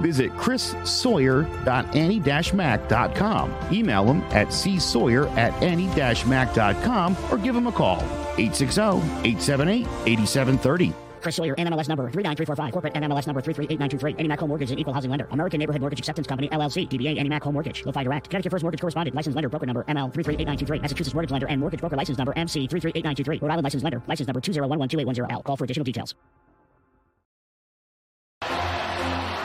Visit chrissawyer.annie-mac.com. Email him at csawyer at annie-mac.com or give him a call 860-878-8730. Chris Sawyer, NMLS number 39345, corporate NMLS number 338923, Annie Mac Home Mortgage and Equal Housing Lender, American Neighborhood Mortgage Acceptance Company, LLC, DBA Annie Mac Home Mortgage, LoFi Direct, Connecticut First Mortgage Correspondent, License Lender, Broker Number ML 338923, Massachusetts Mortgage Lender and Mortgage Broker License Number MC 338923, Rhode Island License Lender, License Number 201128110L. Call for additional details.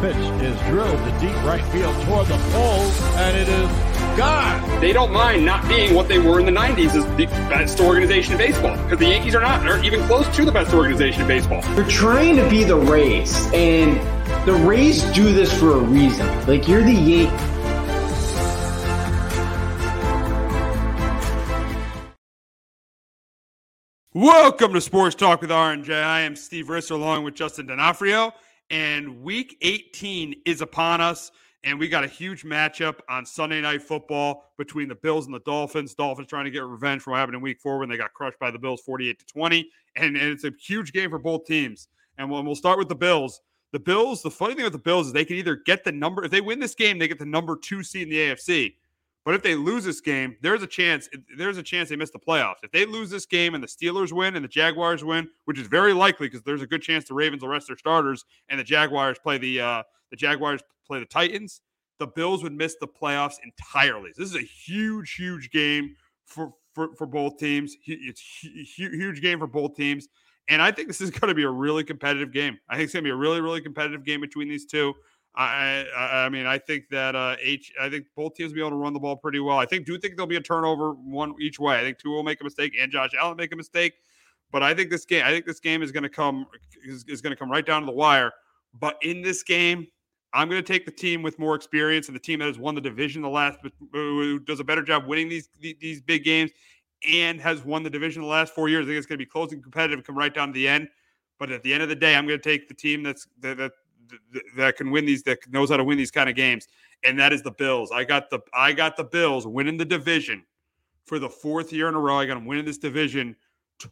Pitch is drilled to deep right field toward the pole, and it is gone. They don't mind not being what they were in the 90s as the best organization in baseball because the Yankees are not. They're even close to the best organization in baseball. They're trying to be the Rays, and the Rays do this for a reason. Like, you're the Yankees. Welcome to Sports Talk with R&J. I am Steve Risser along with Justin D'Onofrio, and Week 18 is upon us, and we got a huge matchup on Sunday Night Football between the Bills and the Dolphins. Dolphins trying to get revenge from what happened in Week Four when they got crushed by the Bills 48 to 20, and, and it's a huge game for both teams. And we'll, we'll start with the Bills. The Bills. The funny thing with the Bills is they can either get the number if they win this game, they get the number two seed in the AFC. But if they lose this game, there's a chance. There's a chance they miss the playoffs. If they lose this game and the Steelers win and the Jaguars win, which is very likely because there's a good chance the Ravens will rest their starters and the Jaguars play the uh, the Jaguars play the Titans, the Bills would miss the playoffs entirely. This is a huge, huge game for for, for both teams. It's huge game for both teams, and I think this is going to be a really competitive game. I think it's going to be a really, really competitive game between these two. I, I, mean, I think that uh, H. I think both teams will be able to run the ball pretty well. I think do think there'll be a turnover one each way. I think two will make a mistake and Josh Allen make a mistake. But I think this game, I think this game is going to come is, is going to come right down to the wire. But in this game, I'm going to take the team with more experience and the team that has won the division the last, who does a better job winning these these big games and has won the division the last four years. I think it's going to be close and competitive, come right down to the end. But at the end of the day, I'm going to take the team that's that, that that can win these that knows how to win these kind of games and that is the bills. I got the i got the bills winning the division for the fourth year in a row. I got them winning this division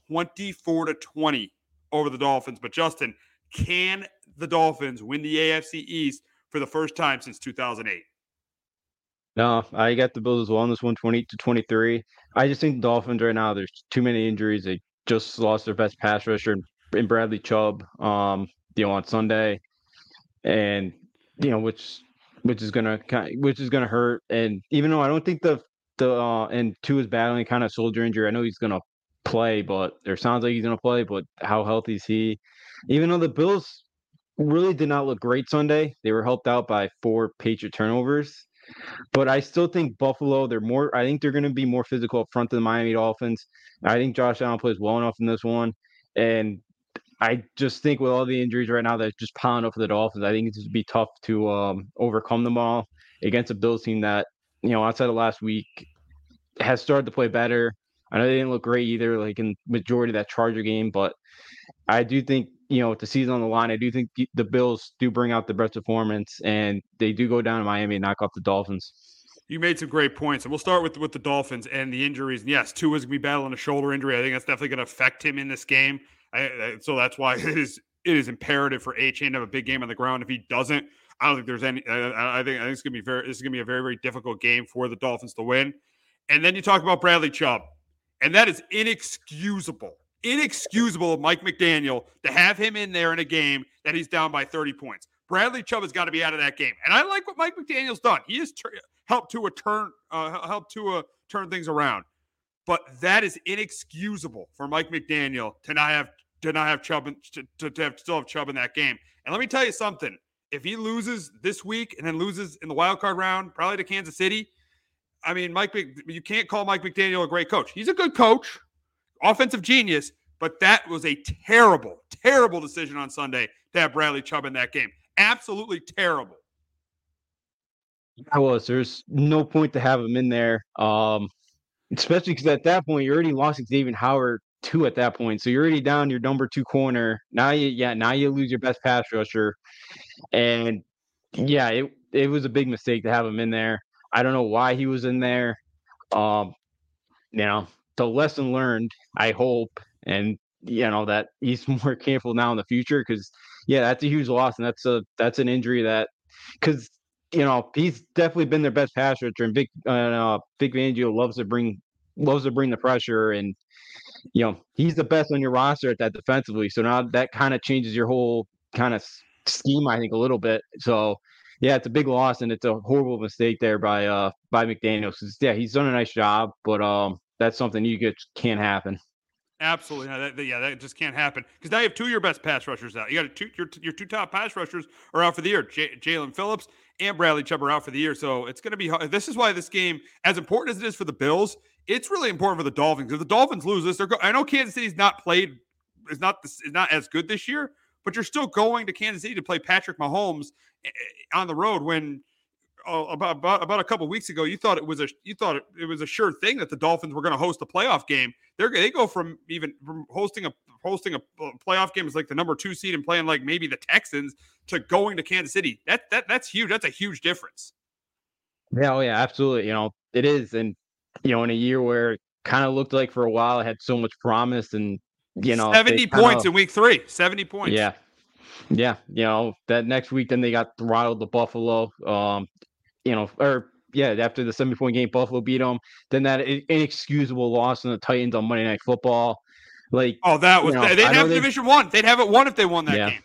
24 to 20 over the dolphins. But justin can the dolphins win the afc east for the first time since 2008 no, I got the Bills as well on this one, 20 to 23. I just think the Dolphins right now, there's too many injuries. They just lost their best pass rusher in Bradley Chubb, um, you know, on Sunday and you know which which is gonna which is gonna hurt. And even though I don't think the the uh, and Tua is battling kind of shoulder injury, I know he's gonna play, but there sounds like he's gonna play. But how healthy is he? Even though the Bills really did not look great Sunday, they were helped out by four Patriot turnovers. But I still think Buffalo, they're more, I think they're going to be more physical up front than the Miami Dolphins. I think Josh Allen plays well enough in this one. And I just think with all the injuries right now, that just piling up for the Dolphins. I think it's just be tough to um, overcome them all against a Bills team that you know outside of last week has started to play better. I know they didn't look great either, like in majority of that Charger game, but I do think you know with the season on the line, I do think the Bills do bring out the best performance, and they do go down to Miami and knock off the Dolphins. You made some great points, and we'll start with with the Dolphins and the injuries. And yes, Tua is going to be battling a shoulder injury. I think that's definitely going to affect him in this game. I, I, so that's why it is it is imperative for Achane to have a big game on the ground. If he doesn't, I don't think there's any. I, I think I think it's to be very. This is to be a very very difficult game for the Dolphins to win. And then you talk about Bradley Chubb, and that is inexcusable inexcusable of Mike McDaniel to have him in there in a game that he's down by 30 points. Bradley Chubb has got to be out of that game. And I like what Mike McDaniel's done. He has helped to a turn uh, help to a turn things around. But that is inexcusable for Mike McDaniel to not have to not have Chubb to, to, to have still have Chubb in that game. And let me tell you something: if he loses this week and then loses in the wild card round, probably to Kansas City, I mean, Mike, you can't call Mike McDaniel a great coach. He's a good coach, offensive genius, but that was a terrible, terrible decision on Sunday to have Bradley Chubb in that game. Absolutely terrible. I was. There's no point to have him in there, um, especially because at that point you already lost Xavier Howard two at that point, so you're already down your number two corner. Now you, yeah, now you lose your best pass rusher, and yeah, it it was a big mistake to have him in there. I don't know why he was in there. Um, you know, the lesson learned. I hope, and you know that he's more careful now in the future because yeah, that's a huge loss, and that's a that's an injury that because you know, he's definitely been their best pass rusher, and Vic uh, Vic Fangio loves to bring loves to bring the pressure, and you know, he's the best on your roster at that defensively. So now that kind of changes your whole kind of scheme, I think, a little bit. So yeah, it's a big loss, and it's a horrible mistake there by uh by McDaniel. Yeah, he's done a nice job, but um, that's something you get can't happen. Absolutely, no, that, yeah, that just can't happen because now you have two of your best pass rushers out. You got two, your your two top pass rushers are out for the year. J- Jaelan Phillips and Bradley Chubb are out for the year. So it's going to be. This is why this game, as important as it is for the Bills, it's really important for the Dolphins. If the Dolphins lose this, they're. Go- I know Kansas City's not played, is not is not as good this year, but you're still going to Kansas City to play Patrick Mahomes eh, eh, on the road when uh, about, about about a couple weeks ago, you thought it was a you thought it, it was a sure thing that the Dolphins were going to host a playoff game. They're they go from even from hosting a hosting a playoff game as like the number two seed and playing like maybe the Texans to going to Kansas City. That that that's huge. That's a huge difference. Yeah, oh yeah, absolutely. You know it is, and you know in a year where kind of looked like for a while it had so much promise, and you know seventy kinda, points in week three. Seventy points. Yeah, yeah, you know that next week, then they got throttled to Buffalo. Um, you know, or yeah, after the seven point game, Buffalo beat them. Then that inexcusable loss in the Titans on Monday Night Football. Like, oh, that was you know, they'd have they, Division One. They'd have it won if they won that yeah. game.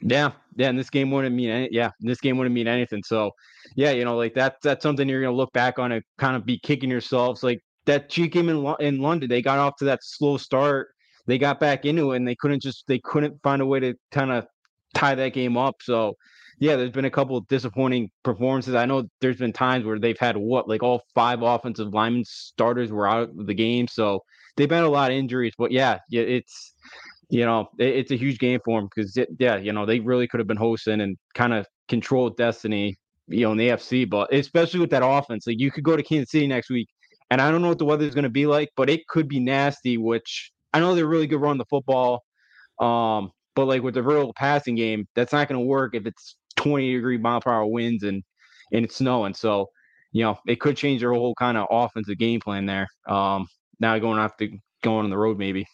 Yeah, yeah, and this game wouldn't mean any, yeah, this game wouldn't mean anything. So, yeah, you know, like that that's something you're gonna look back on and kind of be kicking yourselves. Like that G game in in London, they got off to that slow start. They got back into it, and they couldn't just they couldn't find a way to kind of tie that game up. So, yeah, there's been a couple disappointing performances. I know there's been times where they've had what like all five offensive linemen starters were out of the game, so they've been a lot of injuries. But yeah, yeah, it's you know it, it's a huge game for them because yeah, you know they really could have been hosting and kind of controlled destiny, you know, in the AFC. But especially with that offense, like you could go to Kansas City next week, and I don't know what the weather is going to be like, but it could be nasty. Which I know they're really good running the football. Um, but like with the real passing game, that's not going to work if it's 20 degree mile per hour winds and and it's snowing. So, you know, it could change their whole kind of offensive game plan there. Um, now going off to going on the road, maybe.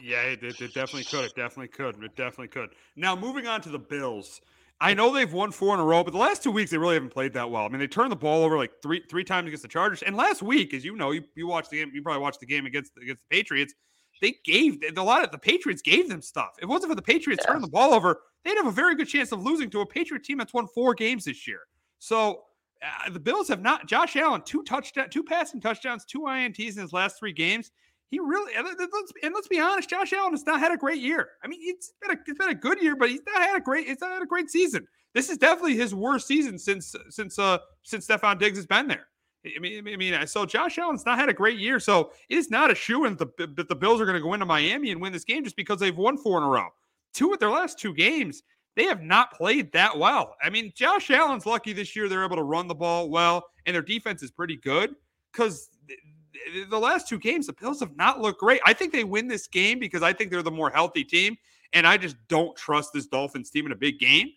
Yeah, it, it, it, definitely could. It definitely could. It definitely could. Now, moving on to the Bills. I know they've won four in a row, but the last two weeks they really haven't played that well. I mean, they turned the ball over like three three times against the Chargers, and last week, as you know, you, you watched the game. You probably watched the game against against the Patriots. They gave a lot of the Patriots gave them stuff. It wasn't for the Patriots yeah. turning the ball over, they'd have a very good chance of losing to a Patriot team that's won four games this year. So uh, the Bills have not. Josh Allen two touchdown, two passing touchdowns, two ints in his last three games. He really and let's, be honest, Josh Allen has not had a great year. I mean, it's been a it's been a good year, but he's not had a great it's not had a great season. This is definitely his worst season since since uh since Stefon Diggs has been there. I mean, I mean, so Josh Allen's not had a great year, so it is not a shoe in that the Bills are going to go into Miami and win this game just because they've won four in a row. Two of their last two games, they have not played that well. I mean, Josh Allen's lucky this year they're able to run the ball well, and their defense is pretty good because the last two games, the Bills have not looked great. I think they win this game because I think they're the more healthy team, and I just don't trust this Dolphins team in a big game.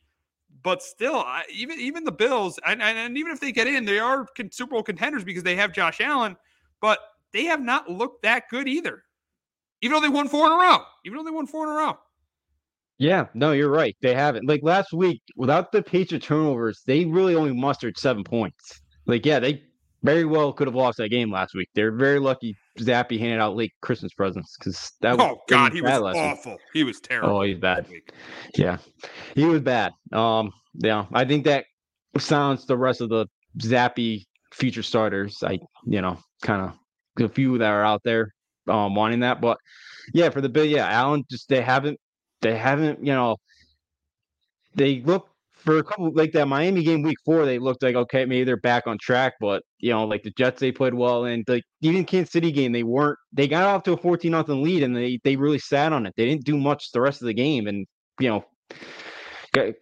But still, I, even even the Bills, and, and, and even if they get in, they are Super Bowl contenders because they have Josh Allen. But they have not looked that good either, even though they won four in a row. Even though they won four in a row. Yeah, no, you're right. They haven't. Like last week, without the Patriot turnovers, they really only mustered seven points. Like, yeah, they very well could have lost that game last week. They're very lucky Zappe handed out late Christmas presents because that was oh god, he was awful. Week. He was terrible. Oh, he's bad. Yeah, he was bad. Um, yeah, I think that sounds the rest of the Zappe future starters. I, you know, kind of a few that are out there um wanting that, but yeah, for the bill, yeah, Allen just they haven't they haven't, you know, they look for a couple like that Miami game week four, they looked like okay, maybe they're back on track, but you know, like the Jets they played well and like even Kansas City game, they weren't they got off to a 14 nothing lead and they they really sat on it. They didn't do much the rest of the game and you know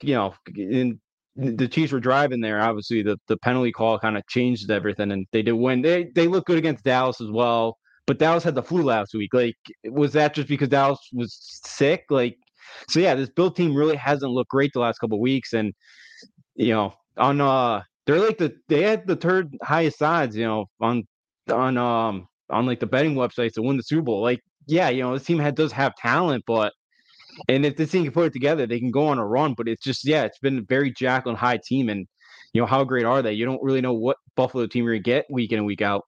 you know in the Chiefs were driving there. Obviously, the, the penalty call kind of changed everything, and they did win. They they look good against Dallas as well, but Dallas had the flu last week. Like, was that just because Dallas was sick? Like, so yeah, this Bill team really hasn't looked great the last couple weeks, and you know, on uh, they're like the they had the third highest odds, you know, on on um on like the betting websites to win the Super Bowl. Like, yeah, you know, this team had, does have talent, but and if this team can put it together, they can go on a run. But it's just yeah, it's been a very and Hyde team, and you know how great are they? You don't really know what Buffalo team you're gonna get week in and week out.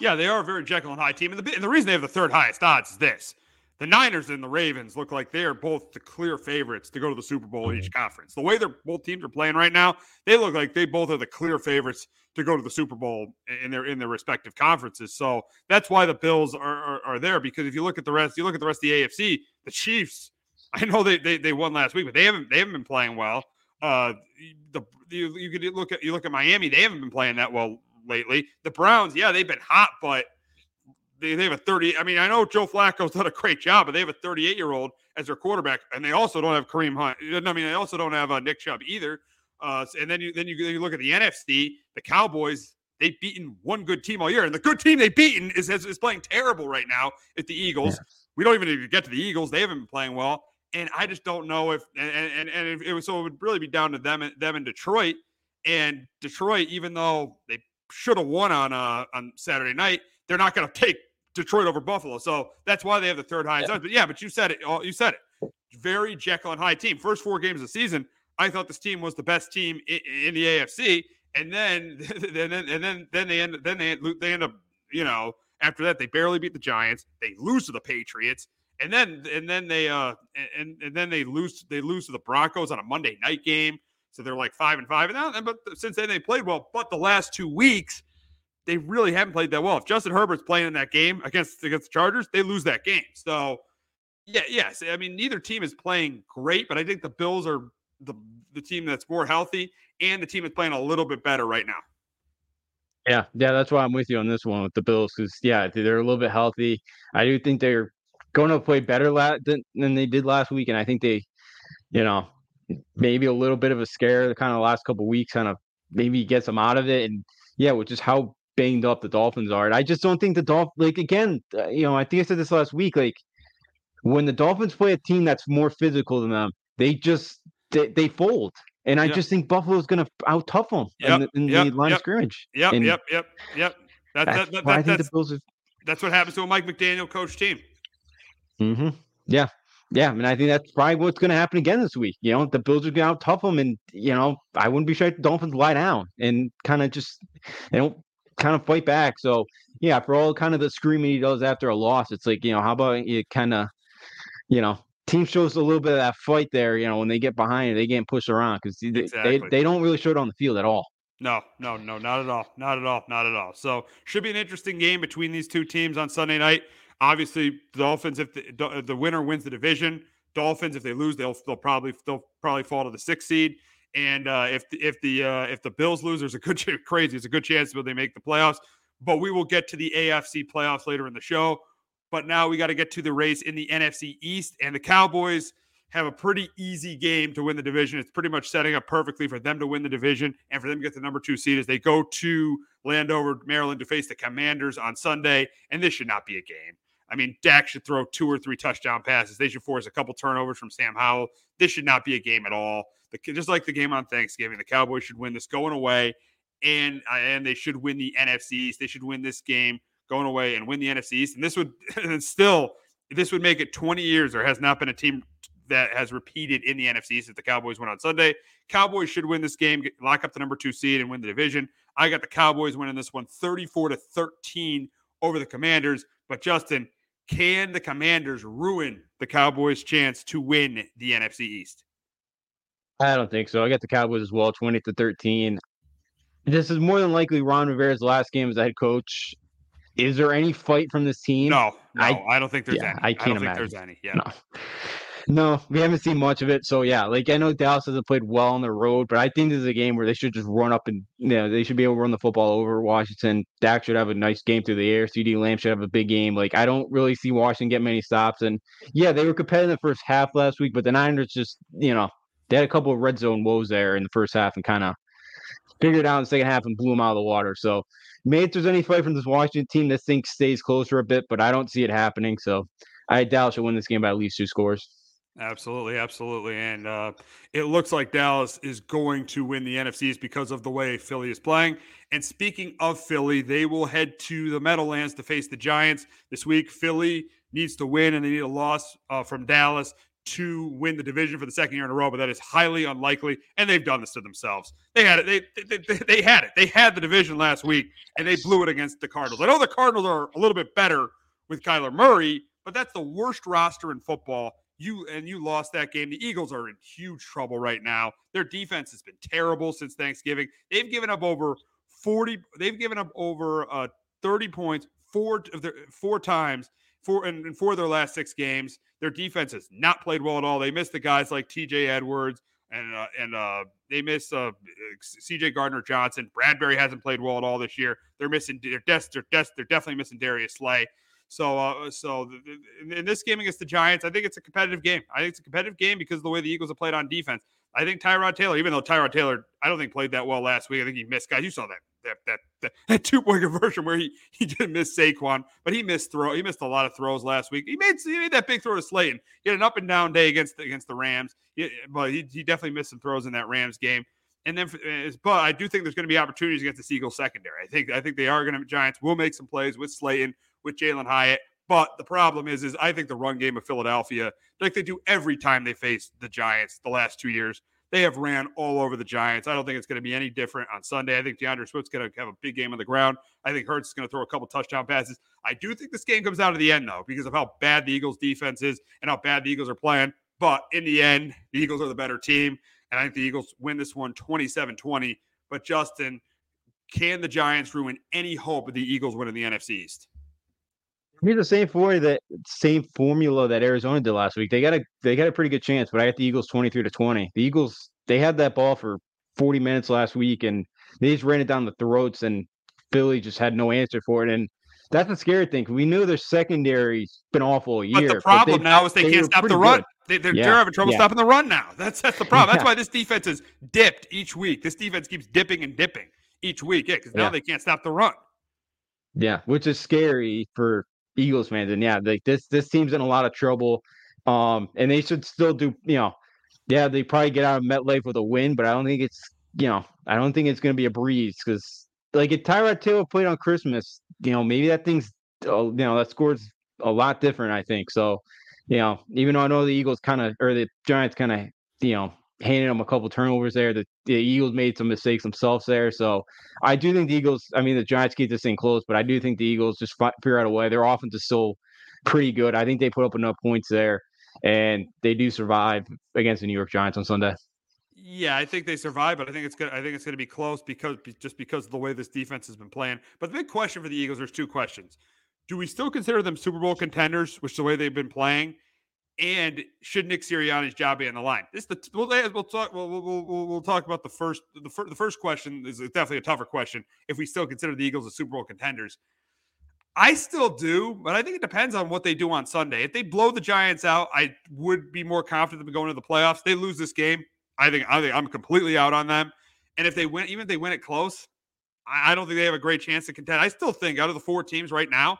Yeah, they are a very Jekyll and Hyde team, and the, and the reason they have the third highest odds is this: the Niners and the Ravens look like they are both the clear favorites to go to the Super Bowl in each mm-hmm. conference. The way they're both teams are playing right now, they look like they both are the clear favorites to go to the Super Bowl in their in their respective conferences. So that's why the Bills are, are, are there. Because if you look at the rest, you look at the rest of the AFC, the Chiefs. I know they, they they won last week, but they haven't they haven't been playing well. Uh, the you, you could look at you look at Miami, they haven't been playing that well lately. The Browns, yeah, they've been hot, but they, they have a 30. I mean, I know Joe Flacco's done a great job, but they have a 38 year old as their quarterback, and they also don't have Kareem Hunt. I mean, they also don't have uh, Nick Chubb either. Uh, and then you then you, you look at the NFC, the Cowboys. They've beaten one good team all year, and the good team they've beaten is is, is playing terrible right now. At the Eagles, yeah. we don't even need to get to the Eagles. They haven't been playing well, and I just don't know if and and, and it was so it would really be down to them them in Detroit. And Detroit, even though they should have won on uh, on Saturday night, they're not going to take Detroit over Buffalo. So that's why they have the third highest. Yeah. But yeah, but you said it. You said it. Very Jekyll and Hyde team. First four games of the season, I thought this team was the best team in, in the AFC, and then and then and then then they end then they they end up you know after that they barely beat the Giants. They lose to the Patriots. And then and then they uh and, and then they lose they lose to the Broncos on a Monday night game. So they're like five and five. And now, but since then they played well. But the last two weeks, they really haven't played that well. If Justin Herbert's playing in that game against against the Chargers, they lose that game. So, yeah, yes, I mean neither team is playing great, but I think the Bills are the the team that's more healthy and the team is playing a little bit better right now. Yeah, yeah, that's why I'm with you on this one with the Bills because yeah, they're a little bit healthy. I do think they're going to play better la- than, than they did last week, and I think they, you know, maybe a little bit of a scare the kind of last couple weeks kind of maybe gets them out of it, and yeah, which is how banged up the Dolphins are. And I just don't think the Dolphins, like, again, uh, you know, I think I said this last week, like, when the Dolphins play a team that's more physical than them, they just, they, they fold. And I yep. just think Buffalo's going to out tough them yep. in, the, in yep. the line of scrimmage. Yep, and yep, yep, yep. That, that's, that, that, that's, are... that's what happens to a Mike McDaniel coach team. Mm-hmm. Yeah. Yeah, I mean, I think that's probably what's going to happen again this week. You know, the Bills are going to out tough them, and you know, I wouldn't be sure the Dolphins lie down and kind of just, you know, kind of fight back. So yeah, for all kind of the screaming he does after a loss, it's like you know, how about you kind of, you know, team shows a little bit of that fight there. You know, when they get behind, they get pushed around because exactly. they they don't really show it on the field at all. No, no, no, not at all, not at all, not at all. So should be an interesting game between these two teams on Sunday night. Obviously, Dolphins if the, the winner wins the division. Dolphins if they lose, they'll they'll probably they'll probably fall to the sixth seed. And uh, if if the uh, if the Bills lose, there's a good crazy. It's a good chance that they make the playoffs. But we will get to the AFC playoffs later in the show. But now we got to get to the race in the NFC East and the Cowboys. have a pretty easy game to win the division. It's pretty much setting up perfectly for them to win the division and for them to get the number two seed as they go to Landover, Maryland to face the Commanders on Sunday. And this should not be a game. I mean, Dak should throw two or three touchdown passes. They should force a couple turnovers from Sam Howell. This should not be a game at all. The, just like the game on Thanksgiving, the Cowboys should win this going away, and uh, and they should win the NFC East. They should win this game going away and win the NFC East. And this would and still this would make it 20 years. There has not been a team that has repeated in the NFC since the Cowboys went on Sunday. Cowboys should win this game, get, lock up the number two seed, and win the division. I got the Cowboys winning this one 34 to 13 over the Commanders. But Justin, can the Commanders ruin the Cowboys' chance to win the NFC East? I don't think so. I got the Cowboys as well, 20 to 13. This is more than likely Ron Rivera's last game as a head coach. Is there any fight from this team? No, no, I, I don't think there's yeah, any. I can't I imagine. there's any. Yeah. No. No, we haven't seen much of it. So yeah, like I know Dallas hasn't played well on the road, but I think this is a game where they should just run up and you know they should be able to run the football over Washington. Dak should have a nice game through the air. CeeDee Lamb should have a big game. Like I don't really see Washington get many stops. And yeah, they were competitive the first half last week, but the Niners just you know they had a couple of red zone woes there in the first half and kind of figured out in the second half and blew them out of the water. So maybe if there's any fight from this Washington team, this thing stays closer a bit, but I don't see it happening. So I doubt she'll win this game by at least two scores. Absolutely, absolutely. And uh, it looks like Dallas is going to win the NFCs because of the way Philly is playing. And speaking of Philly, they will head to the Meadowlands to face the Giants this week. Philly needs to win, and they need a loss uh, from Dallas to win the division for the second year in a row, but that is highly unlikely. And they've done this to themselves. They had it. They, they, they, they had it. They had the division last week, and they blew it against the Cardinals. I know the Cardinals are a little bit better with Kyler Murray, but that's the worst roster in football you and you lost that game. The Eagles are in huge trouble right now. Their defense has been terrible since Thanksgiving. They've given up over 40 they've given up over uh 30 points four of their four times four in, in four of their last six games. Their defense has not played well at all. They missed the guys like TJ Edwards and uh, and uh, they miss uh, CJ Gardner Johnson. Bradberry hasn't played well at all this year. They're missing. They're, they're, des- they're definitely missing Darius Slay. So, uh, so in this game against the Giants, I think it's a competitive game. I think it's a competitive game because of the way the Eagles have played on defense. I think Tyrod Taylor, even though Tyrod Taylor, I don't think played that well last week. I think he missed guys. You saw that that that that, that two point conversion where he he did miss Saquon, but he missed throw. He missed a lot of throws last week. He made he made that big throw to Slayton. He had an up and down day against the, against the Rams, he, but he, he definitely missed some throws in that Rams game. And then, but I do think there's going to be opportunities against the Eagles secondary. I think I think they are going to Giants will make some plays with Slayton, with Jalin Hyatt. But the problem is, is I think the run game of Philadelphia, like they do every time they face the Giants the last two years, they have ran all over the Giants. I don't think it's going to be any different on Sunday. I think D'Andre Swift's going to have a big game on the ground. I think Hurts is going to throw a couple touchdown passes. I do think this game comes down to the end, though, because of how bad the Eagles' defense is and how bad the Eagles are playing. But in the end, the Eagles are the better team. And I think the Eagles win this one 27 20. But Justin, can the Giants ruin any hope of the Eagles winning the NFC East? Here's the same formula that same formula that Arizona did last week. They got a they got a pretty good chance, but I got the Eagles 23 to 20. The Eagles they had that ball for 40 minutes last week and they just ran it down the throats and Philly just had no answer for it. And that's the scary thing. We knew their secondary's been awful a year. But the problem but now is they, they can't stop the run. They, are yeah. having trouble yeah. stopping the run now. That's that's the problem. That's why this defense is dipped each week. This defense keeps dipping and dipping each week. Yeah, because now they can't stop the run. Yeah, which is scary for Eagles fans. And yeah, like this this team's in a lot of trouble. Um, and they should still do, you know, yeah, they probably get out of MetLife with a win, but I don't think it's, you know, I don't think it's going to be a breeze because, like, if Tyrod Taylor played on Christmas, you know, maybe that thing's, uh, you know, that scores a lot different. I think so. You know, even though I know the Eagles kind of or the Giants kind of, you know, handed them a couple turnovers there. The, the Eagles made some mistakes themselves there. So I do think the Eagles, I mean, the Giants keep this thing close, but I do think the Eagles just figure out a way. Their offense is still pretty good. I think they put up enough points there and they do survive against the New York Giants on Sunday. Yeah, I think they survive, but I think it's good. I think it's going to be close because just because of the way this defense has been playing. But the big question for the Eagles, there's two questions. Do we still consider them Super Bowl contenders, which the way they've been playing? And should Nick Sirianni's job be on the line? This the we'll, we'll talk we'll, we'll, we'll, talk about the first the, fir- the first question is definitely a tougher question if we still consider the Eagles as Super Bowl contenders. I still do, but I think it depends on what they do on Sunday. If they blow the Giants out, I would be more confident than going to the playoffs. They lose this game, I think I think I'm completely out on them. And if they win, even if they win it close, I, I don't think they have a great chance to contend. I still think out of the four teams right now,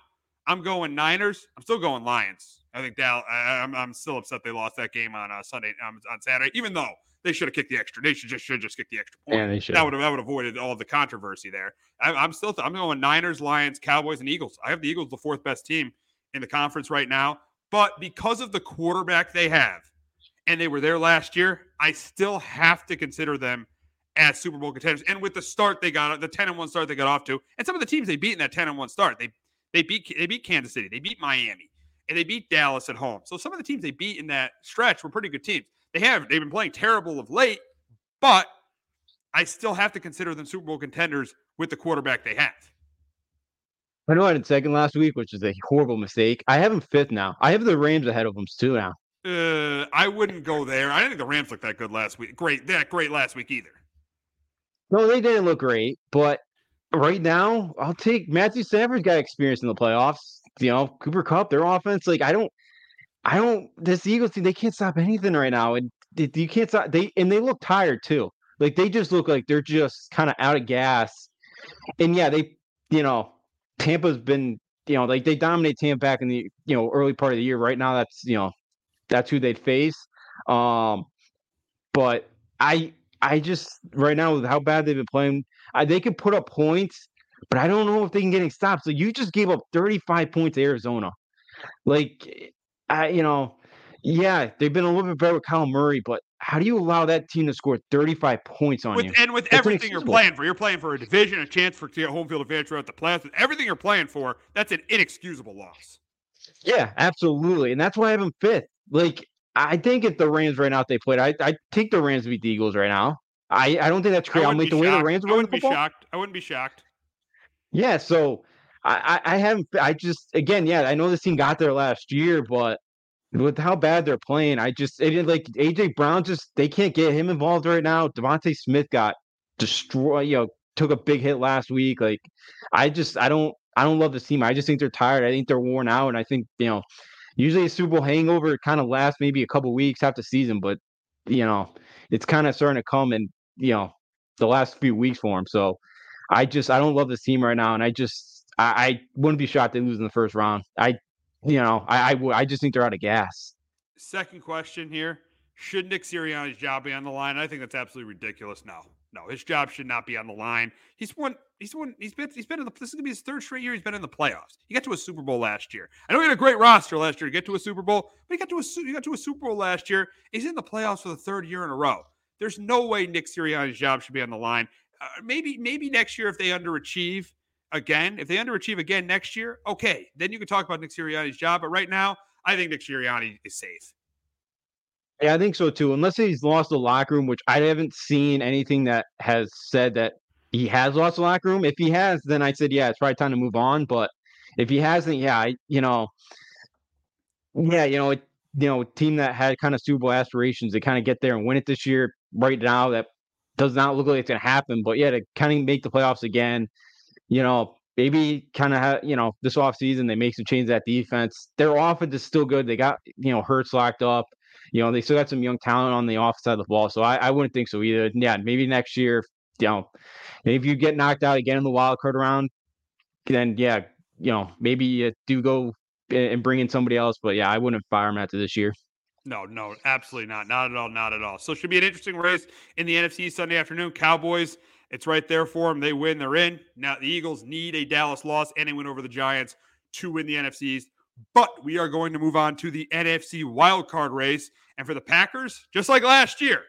I'm going Niners. I'm still going Lions. I think Dal. I, am I'm, I'm still upset they lost that game on uh, Sunday um, on Saturday, even though they should have kicked the extra. They should just should just kick the extra point. Yeah, they should. That would have that would have avoided all the controversy there. I, I'm still th- I'm going Niners, Lions, Cowboys, and Eagles. I have the Eagles the fourth best team in the conference right now, but because of the quarterback they have, and they were there last year, I still have to consider them as Super Bowl contenders. And with the start they got, the 10 and 1 start they got off to, and some of the teams they beat in that 10 and 1 start, they they beat they beat Kansas City, they beat Miami, and they beat Dallas at home. So some of the teams they beat in that stretch were pretty good teams. They have they've been playing terrible of late, but I still have to consider them Super Bowl contenders with the quarterback they have. I know I had second last week, which is a horrible mistake. I have them fifth now. I have the Rams ahead of them too now. Uh, I wouldn't go there. I didn't think the Rams looked that good last week. Great, that great last week either. No, they didn't look great, but right now, I'll take Matthew Stafford's got experience in the playoffs. You know, Cooper Kupp, their offense. Like I don't, I don't. This Eagles team, they can't stop anything right now, and you can't stop. They and they look tired too. Like they just look like they're just kind of out of gas. And yeah, they, you know, Tampa's been, you know, like they dominate Tampa back in the, you know, early part of the year. Right now, that's you know, that's who they'd face. Um, but I I just right now with how bad they've been playing, I, they can put up points, but I don't know if they can get any stops. So you just gave up 35 points to Arizona. Like eh, I, you know, yeah, they've been a little bit better with Kyle Murray, but how do you allow that team to score 35 points on with, you? And with That's everything you're playing for, you're playing for a division, a chance for to get home field advantage throughout the playoffs. With everything you're playing for, that's an inexcusable loss. Yeah, absolutely, and that's why I have them fifth. Like I think if the Rams right now if they played, I I take the Rams beat the Eagles right now. I, I don't think that's crazy. I'll make the way the Rams I wouldn't be shocked. I wouldn't be shocked. Yeah, so I, I, I haven't I just again, yeah, I know this team got there last year, but with how bad they're playing, I just it like AJ Brown just they can't get him involved right now. DeVonta Smith got destroyed, you know, took a big hit last week. Like I just I don't I don't love this team. I just think they're tired. I think they're worn out, and I think you know usually a Super Bowl hangover kind of lasts maybe a couple weeks after season, but you know it's kind of starting to come and you know the last few weeks for him. So I just I don't love this team right now, and I just I, I wouldn't be shocked they lose in the first round. I you know I, I I just think they're out of gas. Second question here: Should Nick Sirianni's job be on the line? I think that's absolutely ridiculous. No, no, his job should not be on the line. He's won. He's won. He's been. He's been in the. This is gonna be his third straight year. He's been in the playoffs. He got to a Super Bowl last year. I know he had a great roster last year to get to a Super Bowl, but he got to a. He got to a Super Bowl last year. He's in the playoffs for the third year in a row. There's no way Nick Sirianni's job should be on the line. Uh, maybe maybe next year if they underachieve again, if they underachieve again next year, okay, then you can talk about Nick Sirianni's job. But right now, I think Nick Sirianni is safe. Yeah, I think so too. Unless he's lost the locker room, which I haven't seen anything that has said that he has lost the locker room. If he has, then I said, yeah, it's probably time to move on. But if he hasn't, yeah, I, you know, yeah, you know, it, you know, team that had kind of Super Bowl aspirations to kind of get there and win it this year. Right now, that does not look like it's going to happen. But yeah, to kind of make the playoffs again, you know, maybe kind of have, you know, this offseason they make some changes at defense. Their offense is still good. They got, you know, Hurts locked up. You know, they still got some young talent on the offside side of the ball. So I, I wouldn't think so either. Yeah, maybe next year, you know, if you get knocked out again in the wild card round, then yeah, you know, maybe you do go and bring in somebody else. But yeah, I wouldn't fire him after this year. No, no, absolutely not. Not at all. Not at all. So it should be an interesting race in the NFC Sunday afternoon. Cowboys, it's right there for them. They win, they're in. Now the Eagles need a Dallas loss and they win over the Giants to win the NFCs. But we are going to move on to the NFC wildcard race. And for the Packers, just like last year,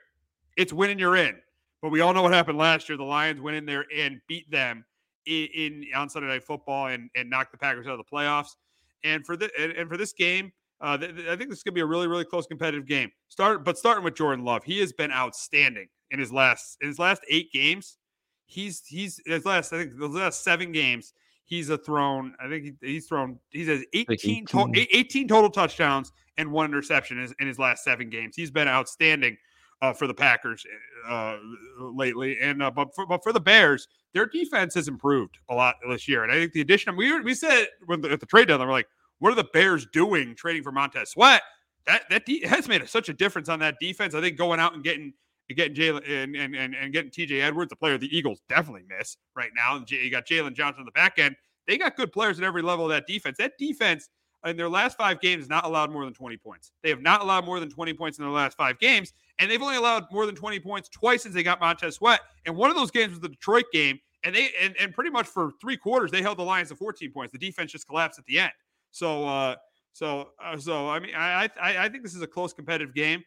it's winning you're in. But we all know what happened last year. The Lions went in there and beat them in, in on Sunday Night Football and, and knocked the Packers out of the playoffs. And for the and, and for this game, uh, th- th- I think this is going to be a really, really close competitive game. Start, but starting with Jordan Love, he has been outstanding in his last in his last eight games. He's he's his last I think the last seven games he's a thrown. I think he, he's thrown. He has 18, like 18. To, 18 total touchdowns and one interception in his, in his, last seven games. He's been outstanding uh, for the Packers uh, lately. And uh, but for but for the Bears, their defense has improved a lot this year, and I think the addition we we said when the, at the trade deadline, we're like, what are the Bears doing trading for Montez Sweat? That that de- has made such a difference on that defense. I think going out and getting getting Jalen and, and, and, and getting TJ Edwards, a player the Eagles definitely miss right now. And you got Jaylon Johnson on the back end. They got good players at every level of that defense. That defense in their last five games not allowed more than 20 points. They have not allowed more than 20 points in their last five games, and they've only allowed more than 20 points twice since they got Montez Sweat. And one of those games was the Detroit game, and they and, and pretty much for three quarters they held the Lions to 14 points. The defense just collapsed at the end. So uh so uh, so I mean I I I think this is a close competitive game.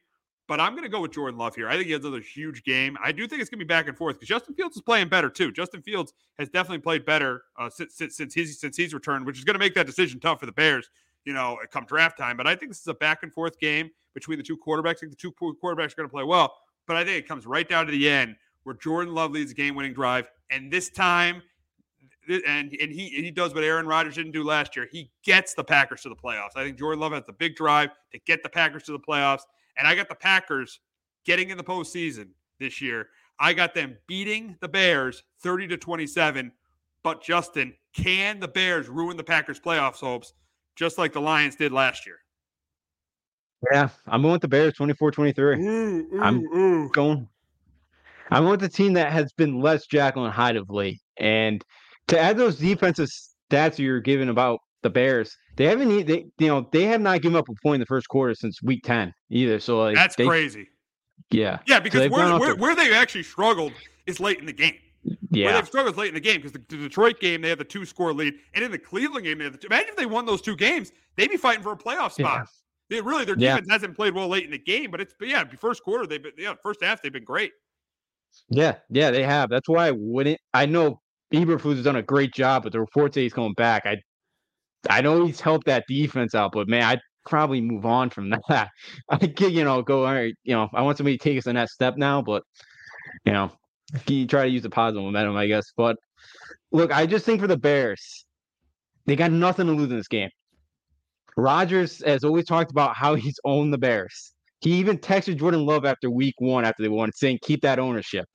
But I'm going to go with Jordan Love here. I think he has another huge game. I do think it's going to be back and forth because Justin Fields is playing better too. Justin Fields has definitely played better uh, since, since, since he's since he's returned, which is going to make that decision tough for the Bears you know, come draft time. But I think this is a back and forth game between the two quarterbacks. I think the two quarterbacks are going to play well. But I think it comes right down to the end where Jordan Love leads a game-winning drive, and this time, and and he he does what Aaron Rodgers didn't do last year. He gets the Packers to the playoffs. I think Jordan Love has the big drive to get the Packers to the playoffs, and I got the Packers getting in the postseason this year. I got them beating the Bears 30 to 27. But Justin, can the Bears ruin the Packers' playoffs hopes? just like the Lions did last year. Yeah, I'm going with the Bears 24 23. Mm, I'm ooh. going. I'm with the team that has been less Jekyll and Hyde of late. And to add those defensive stats you're giving about the Bears, they haven't, they, you know, they have not given up a point in the first quarter since week 10 either. So, like, that's they, crazy. Yeah. Yeah, because so where, where, where they actually struggled is late in the game. Yeah. Where they've struggled late in the game because the, the, Detroit game, they had the two score lead. And in the Cleveland game, they had the two. Imagine if they won those two games, they'd be fighting for a playoff spot. They really, their defense yeah. hasn't played well late in the game, but it's, but yeah, first quarter, they've been, yeah, first half, they've been great. Yeah. Yeah, they have. That's why I wouldn't, I know Eberflus has done a great job, but the reports say he's coming back. I, I know he's helped that defense out, but man, I'd probably move on from that. I could, you know, go, all right, you know, I want somebody to take us on that step now, but, you know, you try to use the positive momentum, I guess. But look, I just think for the Bears, they got nothing to lose in this game. Rodgers has always talked about how he's owned the Bears. He even texted Jordan Love after week one after they won, saying, keep that ownership.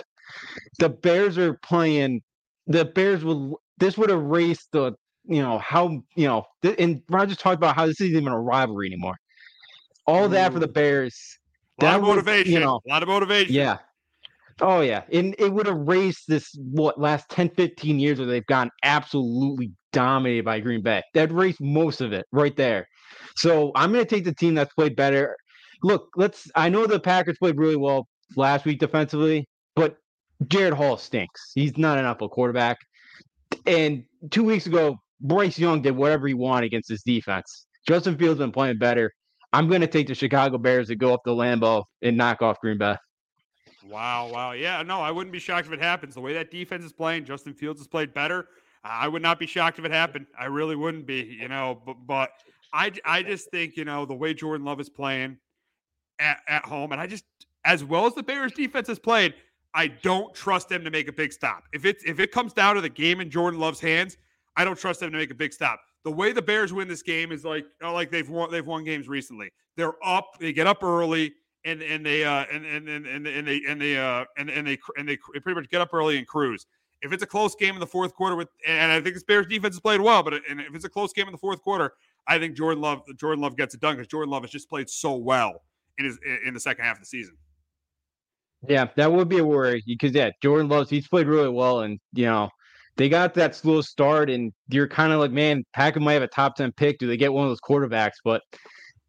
The Bears are playing, the Bears will, this would erase the, you know, how, you know, and Rodgers talked about how this isn't even a rivalry anymore. All Ooh. that for the Bears. A lot of motivation. you know, a lot of motivation. Yeah. Oh yeah, and it would erase this what last 10, 15 years where they've gone absolutely dominated by Green Bay. That erased most of it right there. So I'm going to take the team that's played better. Look, let's. I know the Packers played really well last week defensively, but Jaren Hall stinks. He's not an upper quarterback. And two weeks ago, Bryce Young did whatever he wanted against his defense. Justin Fields been playing better. I'm going to take the Chicago Bears to go up the Lambeau and knock off Green Bay. Wow, wow. Yeah, no, I wouldn't be shocked if it happens. The way that defense is playing, Justin Fields has played better. I would not be shocked if it happened. I really wouldn't be, you know, but, but I, I just think, you know, the way Jordan Love is playing at, at home, and I just, as well as the Bears defense has played, I don't trust them to make a big stop. If it's if it comes down to the game in Jordan Love's hands, I don't trust them to make a big stop. The way the Bears win this game is like like they've won they've won games recently. They're up, they get up early, and and they uh and and and and, they and they uh and, and they and they pretty much get up early and cruise. If it's a close game in the fourth quarter with and I think the Bears defense has played well, but and if it's a close game in the fourth quarter, I think Jordan Love Jordan Love gets it done because Jordan Love has just played so well in his in the second half of the season. Yeah, that would be a worry because yeah, Jordan Love he's played really well, and you know they got that slow start, and you're kind of like, man, Packers might have a top ten pick. Do they get one of those quarterbacks? But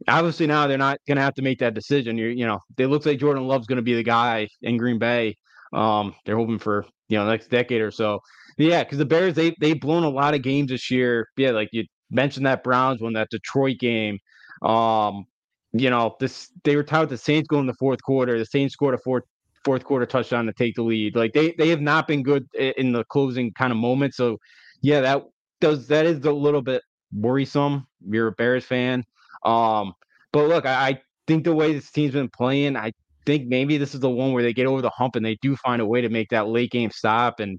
obviously now they're not going to have to make that decision. You you know, it looks like Jordan Love's going to be the guy in Green Bay. Um, they're hoping for you know next decade or so. Yeah, because the Bears they they've blown a lot of games this year. Yeah, like you mentioned that Browns one, that Detroit game. Um, you know, this they were tied with the Saints going in the fourth quarter. The Saints scored a fourth fourth quarter touchdown to take the lead. Like they they have not been good in the closing kind of moment. So yeah, that does that is a little bit worrisome. You're a Bears fan. Um, but look, I, I think the way this team's been playing, I think maybe this is the one where they get over the hump and they do find a way to make that late game stop and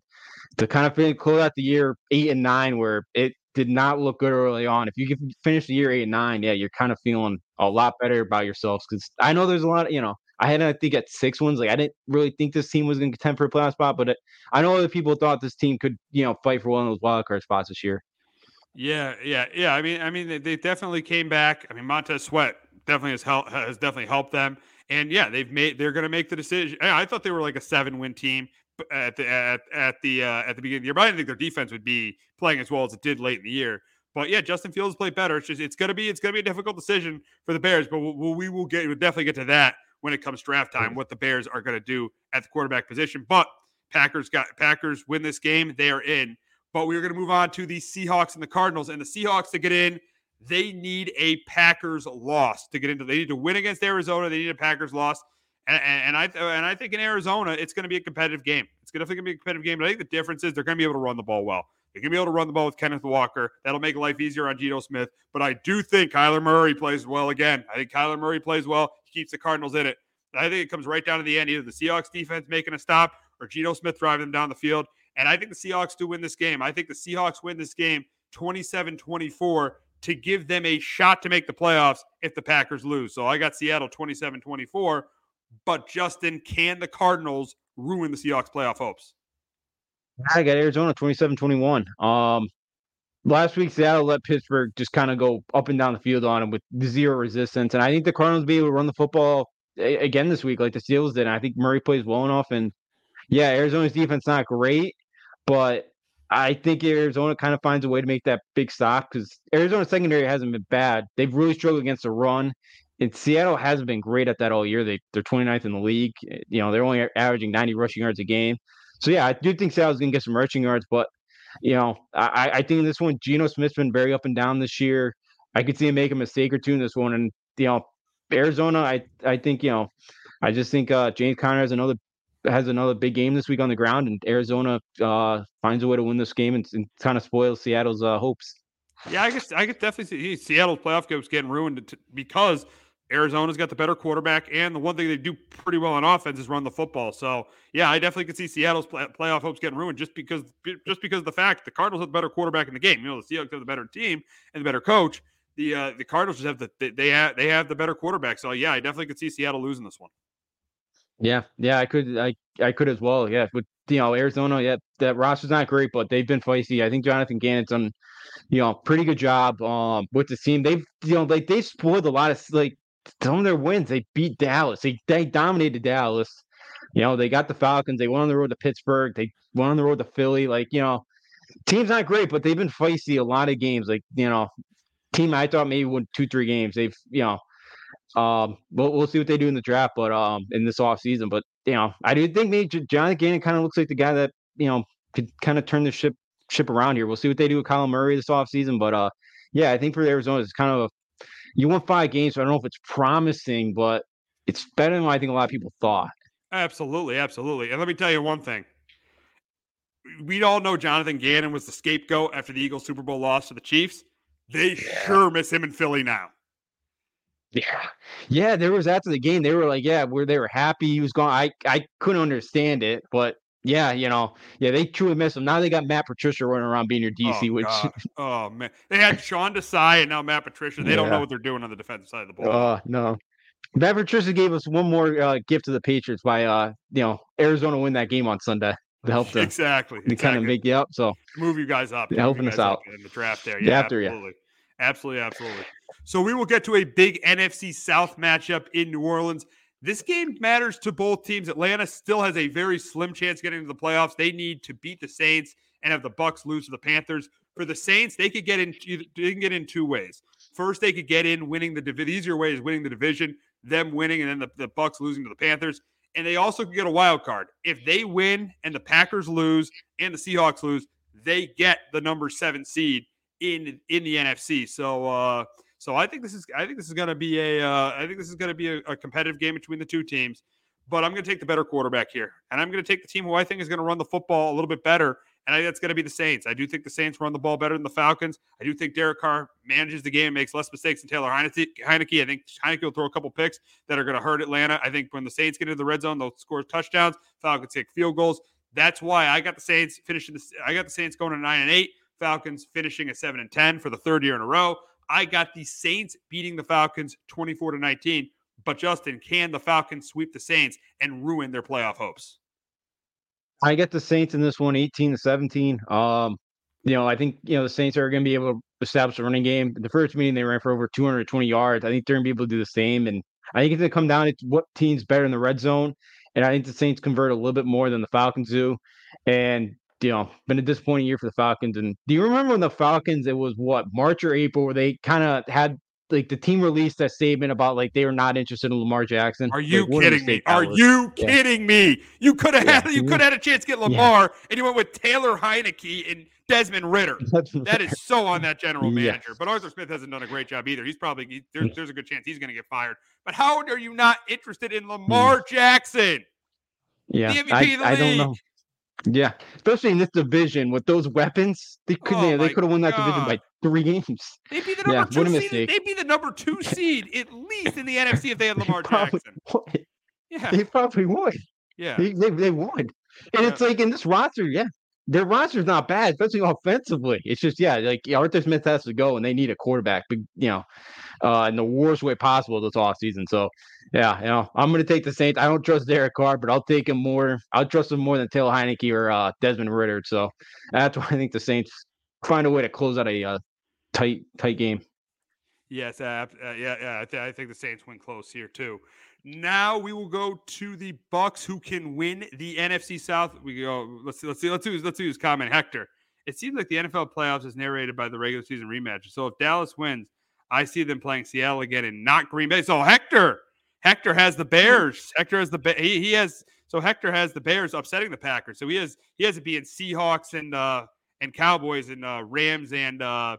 to kind of finish, close out the year eight and nine, where it did not look good early on. If you can finish the year eight and nine, yeah, you're kind of feeling a lot better about yourselves because I know there's a lot of, you know, I had I think at six wins. Like I didn't really think this team was going to contend for a playoff spot, but it, I know other people thought this team could you know fight for one of those wild card spots this year. Yeah, yeah, yeah. I mean, I mean, they, they definitely came back. I mean, Montez Sweat definitely has helped has definitely helped them. And yeah, they've made they're going to make the decision. I thought they were like a seven win team at the at, at the uh, at the beginning of the year, but I didn't think their defense would be playing as well as it did late in the year. But yeah, Justin Fields played better. It's just it's gonna be it's gonna be a difficult decision for the Bears, but we'll, we will get we'll definitely get to that when it comes draft time. What the Bears are gonna do at the quarterback position, but Packers got Packers win this game, they are in. But we're gonna move on to the Seahawks and the Cardinals, and the Seahawks to get in. They need a Packers loss to get into. They need to win against Arizona. They need a Packers loss. And, and, I and I think in Arizona, it's going to be a competitive game. It's definitely going to be a competitive game. But I think the difference is they're going to be able to run the ball well. They're going to be able to run the ball with Kenneth Walker. That'll make life easier on Geno Smith. But I do think Kyler Murray plays well again. I think Kyler Murray plays well. He keeps the Cardinals in it. I think it comes right down to the end. Either the Seahawks defense making a stop or Geno Smith driving them down the field. And I think the Seahawks do win this game. I think the Seahawks win this game 27 24 to give them a shot to make the playoffs if the Packers lose. So I got Seattle 27 24. But Justin, can the Cardinals ruin the Seahawks playoff hopes? I got Arizona 27 21. Um, last week, Seattle let Pittsburgh just kind of go up and down the field on them with zero resistance. And I think the Cardinals will be able to run the football again this week, like the Steelers did. And I think Murray plays well enough. And yeah, Arizona's defense not great, but I think Arizona kind of finds a way to make that big stop because Arizona secondary hasn't been bad. They've really struggled against the run. And Seattle hasn't been great at that all year. They they're 29th in the league. You know, they're only averaging 90 rushing yards a game. So yeah, I do think Seattle's gonna get some rushing yards, but you know, I, I think this one, Geno Smith's been very up and down this year. I could see him make a mistake or two in this one. And you know, Arizona, I I think, you know, I just think uh, James Conner has another has another big game this week on the ground, and Arizona uh, finds a way to win this game and, and kind of spoils Seattle's uh, hopes. Yeah, I guess I could definitely see Seattle's playoff games getting ruined because Arizona's got the better quarterback, and the one thing they do pretty well on offense is run the football. So, yeah, I definitely could see Seattle's play- playoff hopes getting ruined just because just because of the fact the Cardinals have the better quarterback in the game. You know, the Seahawks have the better team and the better coach. The uh, the Cardinals just have the they have they have the better quarterback. So, yeah, I definitely could see Seattle losing this one. Yeah, yeah, I could, I, I could as well. Yeah, but you know, Arizona, yeah, that roster's not great, but they've been feisty. I think Jonathan Gannon's done, you know, pretty good job um with the team. They've, you know, like they spoiled a lot of like some of their wins. They beat Dallas. They they dominated Dallas. You know, they got the Falcons. They went on the road to Pittsburgh. They went on the road to Philly. Like, you know, team's not great, but they've been feisty a lot of games. Like, you know, team I thought maybe won two, three games. They've, you know, um, we'll, we'll see what they do in the draft, but um, in this off season. But you know, I do think maybe John Gannon kind of looks like the guy that you know could kind of turn the ship ship around here. We'll see what they do with Kyler Murray this off season, but uh, yeah, I think for Arizona, it's kind of a you won five games. So I don't know if it's promising, but it's better than I think a lot of people thought. Absolutely, absolutely. And let me tell you one thing. We all know Jonathan Gannon was the scapegoat after the Eagles Super Bowl loss to the Chiefs. They yeah. sure miss him in Philly now. Yeah, yeah. There was after the game, they were like, yeah, where they were happy he was gone. I I couldn't understand it, but yeah, you know, yeah, they truly miss him. Now they got Matt Patricia running around being your DC, oh, which oh man, they had Sean Desai and now Matt Patricia. They yeah. don't know what they're doing on the defensive side of the ball. Uh, no. Matt Patricia gave us one more uh, gift to the Patriots by uh, you know, Arizona win that game on Sunday to help them exactly to exactly. kind of make you up. So move you guys up, helping us out in the draft there. Yeah, after absolutely. Yeah. Absolutely, absolutely. So we will get to a big NFC South matchup in New Orleans. This game matters to both teams. Atlanta still has a very slim chance getting into the playoffs. They need to beat the Saints and have the Bucs lose to the Panthers. For the Saints, they could get in. They can get in two ways. First, they could get in winning the division. Easier way is winning the division, them winning, and then the, the Bucs losing to the Panthers. And they also could get a wild card. If they win and the Packers lose and the Seahawks lose, they get the number seven seed in in the NFC. So uh, so I think this is I think this is going to be a uh, I think this is going to be a, a, competitive game between the two teams. But I'm going to take the better quarterback here, and I'm going to take the team who I think is going to run the football a little bit better. And I think that's going to be the Saints. I do think the Saints run the ball better than the Falcons. I do think Derek Carr manages the game, makes less mistakes than Taylor Heinicke. Heinicke. I think Heinicke will throw a couple picks that are going to hurt Atlanta. I think when the Saints get into the red zone, they'll score touchdowns. Falcons take field goals. That's why I got the Saints finishing. The, I got the Saints going to nine and eight. Falcons finishing at seven and ten for the third year in a row. I got the Saints beating the Falcons 24 to 19. But Justin, can the Falcons sweep the Saints and ruin their playoff hopes? I get the Saints in this one, 18 to 17. Um, you know, I think you know the Saints are going to be able to establish a running game. The first meeting they ran for over 220 yards. I think they're going to be able to do the same. And I think it's going to come down to what team's better in the red zone. And I think the Saints convert a little bit more than the Falcons do. And you know, been a disappointing year for the Falcons. And do you remember when the Falcons? It was what March or April where they kind of had like the team released that statement about like they were not interested in Lamar Jackson. Are you like, kidding me? Are you yeah. kidding me? You could have yeah. had you could have had a chance to get Lamar, yeah. and you went with Taylor Heinicke and Desmond Ridder. that is so on that general manager. Yes. But Arthur Smith hasn't done a great job either. He's probably he, there's, mm. there's a good chance he's going to get fired. But how are you not interested in Lamar mm. Jackson? Yeah, I, I don't know. Yeah, especially in this division with those weapons, they could oh they could have won that God. division by three games. They'd be the number yeah, two seed. Mistake. They'd be the number two seed at least in the NFC if they had Lamar they Jackson. Would. Yeah, they probably would. Yeah, they, they, they would. And yeah. it's like in this roster, yeah, their roster's not bad, especially offensively. It's just yeah, like Arthur Smith has to go, and they need a quarterback, But you know, uh, in the worst way possible this offseason. So yeah, you know, I'm going to take the Saints. I don't trust Derek Carr, but I'll take him more. I'll trust him more than Taylor Heinicke or uh, Desmond Ridder. So that's why I think the Saints find a way to close out a uh, tight, tight game. Yes, uh, uh, yeah, yeah. I, th- I, think the Saints win close here too. Now we will go to the Bucs, who can win the NFC South. We go. Let's see. Let's see. Let's do. Let's do his comment, Hector. It seems like the NFL playoffs is narrated by the regular season rematch. So if Dallas wins, I see them playing Seattle again and not Green Bay. So Hector, Hector has the Bears. Hector has the he, he has so Hector has the Bears upsetting the Packers. So he has he has it being Seahawks and uh and Cowboys and uh Rams and uh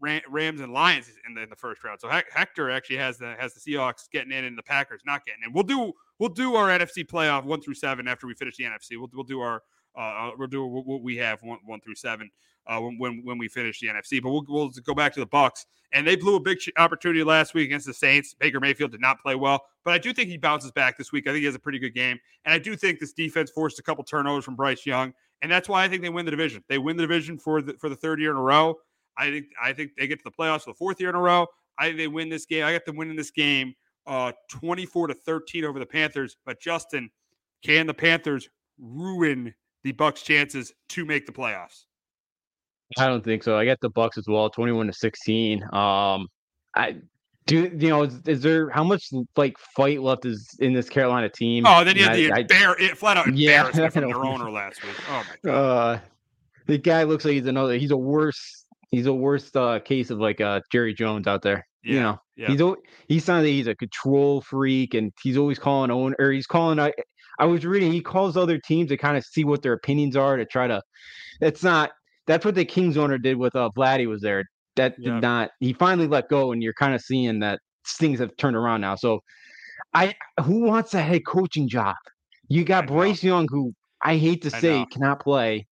Rams and Lions in the, in the first round. So Hector actually has the has the Seahawks getting in and the Packers not getting in. We'll do we'll do our NFC playoff one through seven after we finish the NFC. We'll we'll do our uh, uh we'll do what we have one one through seven uh, when, when we finish the NFC. But we'll, we'll go back to the Bucs, and they blew a big opportunity last week against the Saints. Baker Mayfield did not play well, but I do think he bounces back this week. I think he has a pretty good game, and I do think this defense forced a couple turnovers from Bryce Young, and that's why I think they win the division. They win the division for the for the third year in a row. I think I think they get to the playoffs for the fourth year in a row. I think they win this game. I got them winning this game, uh, twenty four to thirteen over the Panthers. But Justin, can the Panthers ruin the Bucs' chances to make the playoffs? I don't think so. I got the Bucs as well, twenty-one to sixteen. Um, I do. You know, is, is, there how much like fight left is in this Carolina team? Oh, then you had the I, bear it flat out yeah, from their owner last week. Oh my god. Uh, the guy looks like he's another. He's a worse. He's a worse uh, case of like uh, Jerry Jones out there. Yeah, you know, yeah. he's he's sounds like he's a control freak, and he's always calling own or he's calling. I, I was reading he calls other teams to kind of see what their opinions are to try to. It's not that's what the Kings owner did with uh Vladdy was there. That did not. He finally let go, and you're kind of seeing that things have turned around now. So, I who wants a head coaching job? You got Bryce Young, who I hate to say cannot play.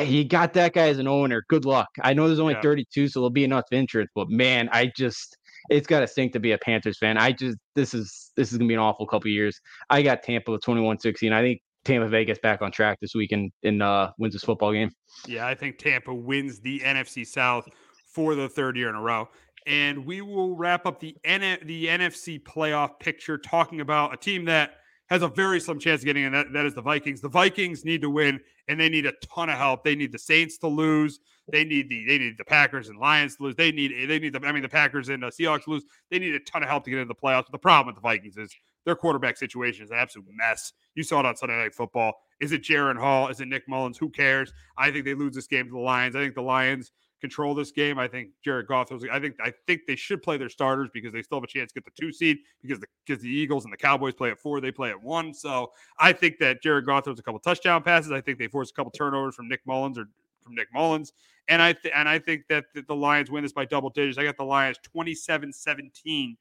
You got that guy as an owner. Good luck. I know there's only yeah. 32, so there'll be enough interest. But man, I just it's got to sink to be a Panthers fan. I just this is this is gonna be an awful couple years. I got Tampa with 21-16. I think Tampa Bay gets back on track this week and, and uh, wins this football game. Yeah, I think Tampa wins the NFC South for the third year in a row. And we will wrap up the N- the NFC playoff picture talking about a team that has a very slim chance of getting in. That, that is the Vikings. The Vikings need to win, and they need a ton of help. They need the Saints to lose. They need the they need the Packers and Lions to lose. They need they need the I mean the Packers and the Seahawks lose. They need a ton of help to get into the playoffs. But the problem with the Vikings is their quarterback situation is an absolute mess. You saw it on Sunday Night Football. Is it Jaren Hall? Is it Nick Mullens? Who cares? I think they lose this game to the Lions. I think the Lions control this game. I think Jared Goff. I think I think they should play their starters because they still have a chance to get the two seed because the because the Eagles and the Cowboys play at four, they play at one. So I think that Jared Goff throws a couple touchdown passes. I think they force a couple turnovers from Nick Mullens or from Nick Mullens. And I th- and I think that the Lions win this by double digits. I got the Lions 27-17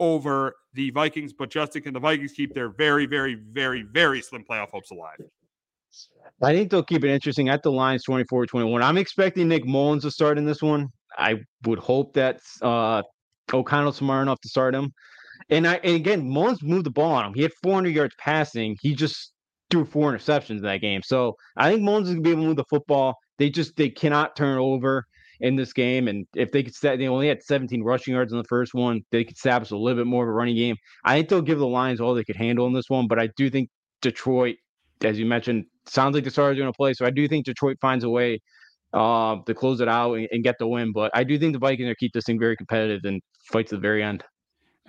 over the Vikings, but Justin, can the Vikings keep their very, very, very, very slim playoff hopes alive? I think they'll keep it interesting at the lines 24 21. I'm expecting Nick Mullens to start in this one. I would hope that uh, O'Connell's smart enough to start him. And I and again, Mullens moved the ball on him. He had 400 yards passing. He just threw four interceptions in that game. So I think Mullens is gonna be able to move the football. They just they cannot turn over. In this game. And if they could set, they only had 17 rushing yards in the first one. They could establish a little bit more of a running game. I think they'll give the Lions all they could handle in this one, but I do think Detroit, as you mentioned, sounds like the Stars are going to play. So I do think Detroit finds a way uh, to close it out and, and, get the win. But I do think the Vikings are keep this thing very competitive and fight to the very end.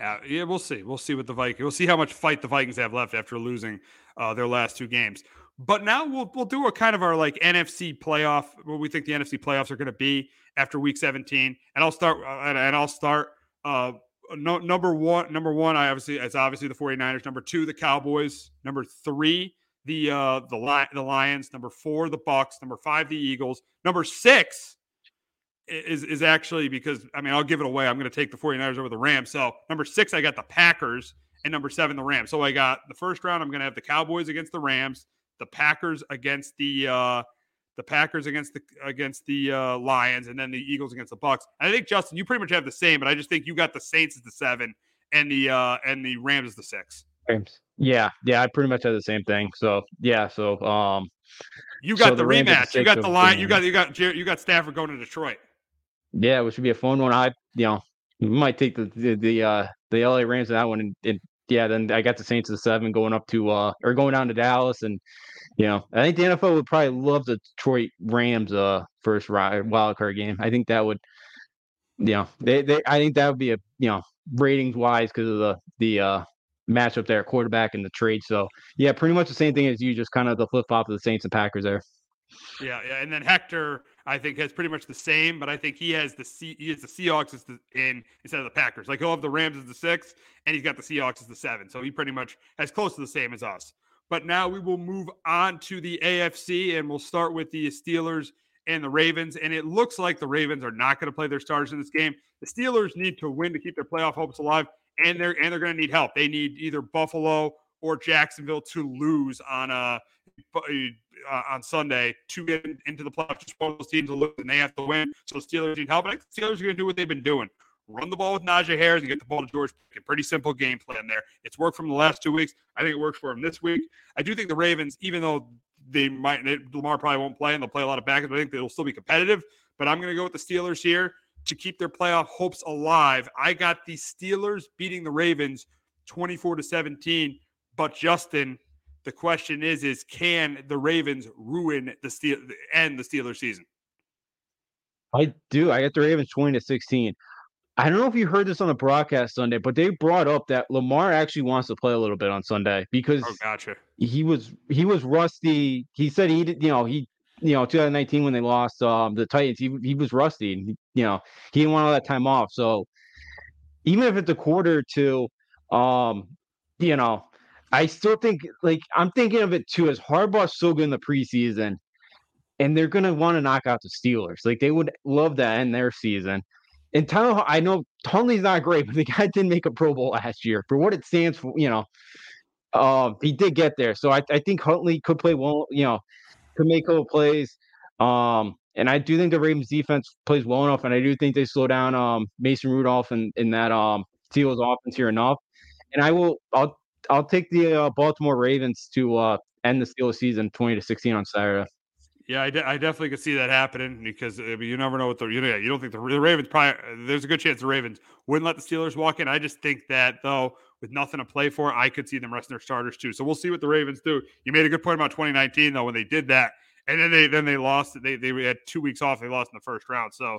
Uh, yeah, we'll see. We'll see what the Vikings. We'll see how much fight the Vikings have left after losing uh, their last two games. But now we'll we'll do a kind of our like NFC playoff. What we think the NFC playoffs are going to be after Week 17, and I'll start uh, and, I'll start. Uh, no, number one, number one, I obviously it's obviously the 49ers. Number two, the Cowboys. Number three, the uh the Li- the Lions. Number four, the Bucs. Number five, the Eagles. Number six is is actually because I mean I'll give it away. I'm going to take the 49ers over the Rams. So number six, I got the Packers, and number seven, the Rams. So I got the first round. I'm going to have the Cowboys against the Rams the Packers against the uh, the Packers against the against the uh, Lions, and then the Eagles against the Bucs. And I think Justin, you pretty much have the same, but I just think you got the Saints as the seven and the uh, and the Rams as the six. Rams. Yeah, yeah, I pretty much have the same thing. So yeah, so um, you got so the, the rematch. You got the line. You got you got you got Stafford going to Detroit. Yeah, which would be a fun one. I you know might take the the the, uh, the LA Rams in that one, and, and yeah, then I got the Saints at the seven going up to uh or going down to Dallas, and know, I think the NFL would probably love the Detroit Rams uh first wild card game. I think that would, know, they, they I think that would be a you know ratings wise because of the the uh matchup there, quarterback and the trade. So yeah, pretty much the same thing as you, just kind of the flip flop of the Saints and Packers there. Yeah, yeah, and then Hector, I think has pretty much the same, but I think he has the C, he has the Seahawks as the in instead of the Packers. Like he'll have the Rams as the six, and he's got the Seahawks as the seven. So he pretty much as close to the same as us. But now we will move on to the AFC and we'll start with the Steelers and the Ravens. And it looks like the Ravens are not going to play their stars in this game. The Steelers need to win to keep their playoff hopes alive, and they're and they're going to need help. They need either Buffalo or Jacksonville to lose on a uh, uh, on Sunday to get into the playoffs. Just one of those teams to lose and they have to win. So Steelers need help. And I think the Steelers are going to do what they've been doing run the ball with Najee Harris and get the ball to George A Pretty simple game plan there. It's worked from the last two weeks. I think it works for him this week. I do think the Ravens, even though they might, Lamar probably won't play and they'll play a lot of backups, I think they'll still be competitive. But I'm going to go with the Steelers here to keep their playoff hopes alive. I got the Steelers beating the Ravens 24 to 17. But Justin, the question is, is can the Ravens ruin the Steel end the Steelers season? I do. I got the Ravens 20 to 16. I don't know if you heard this on the broadcast Sunday, but they brought up that Lamar actually wants to play a little bit on Sunday because oh, gotcha. he was he was rusty. He said he did, you know, he you know, 2019 when they lost um, the Titans, he he was rusty and he, you know, he didn't want all that time off. So even if it's a quarter or two, um, you know, I still think like I'm thinking of it too as Harbaugh's so good in the preseason and they're gonna want to knock out the Steelers. Like they would love that in their season. And Tyler, I know Huntley's not great, but the guy did make a Pro Bowl last year for what it stands for. You know, uh, he did get there, so I, I think Huntley could play well. You know, could make couple plays. Um, and I do think the Ravens defense plays well enough, and I do think they slow down um, Mason Rudolph and in, in that um, Steelers offense here enough. And I will, I'll, I'll take the uh, Baltimore Ravens to uh, end the Steelers season twenty to sixteen on Saturday. Yeah, I, de- I definitely could see that happening because uh, I mean, you never know what the you know you don't think the, the Ravens probably uh, there's a good chance the Ravens wouldn't let the Steelers walk in. I just think that though with nothing to play for, I could see them resting their starters too. So we'll see what the Ravens do. You made a good point about 2019 though when they did that, and then they then they lost. They they had two weeks off. They lost in the first round. So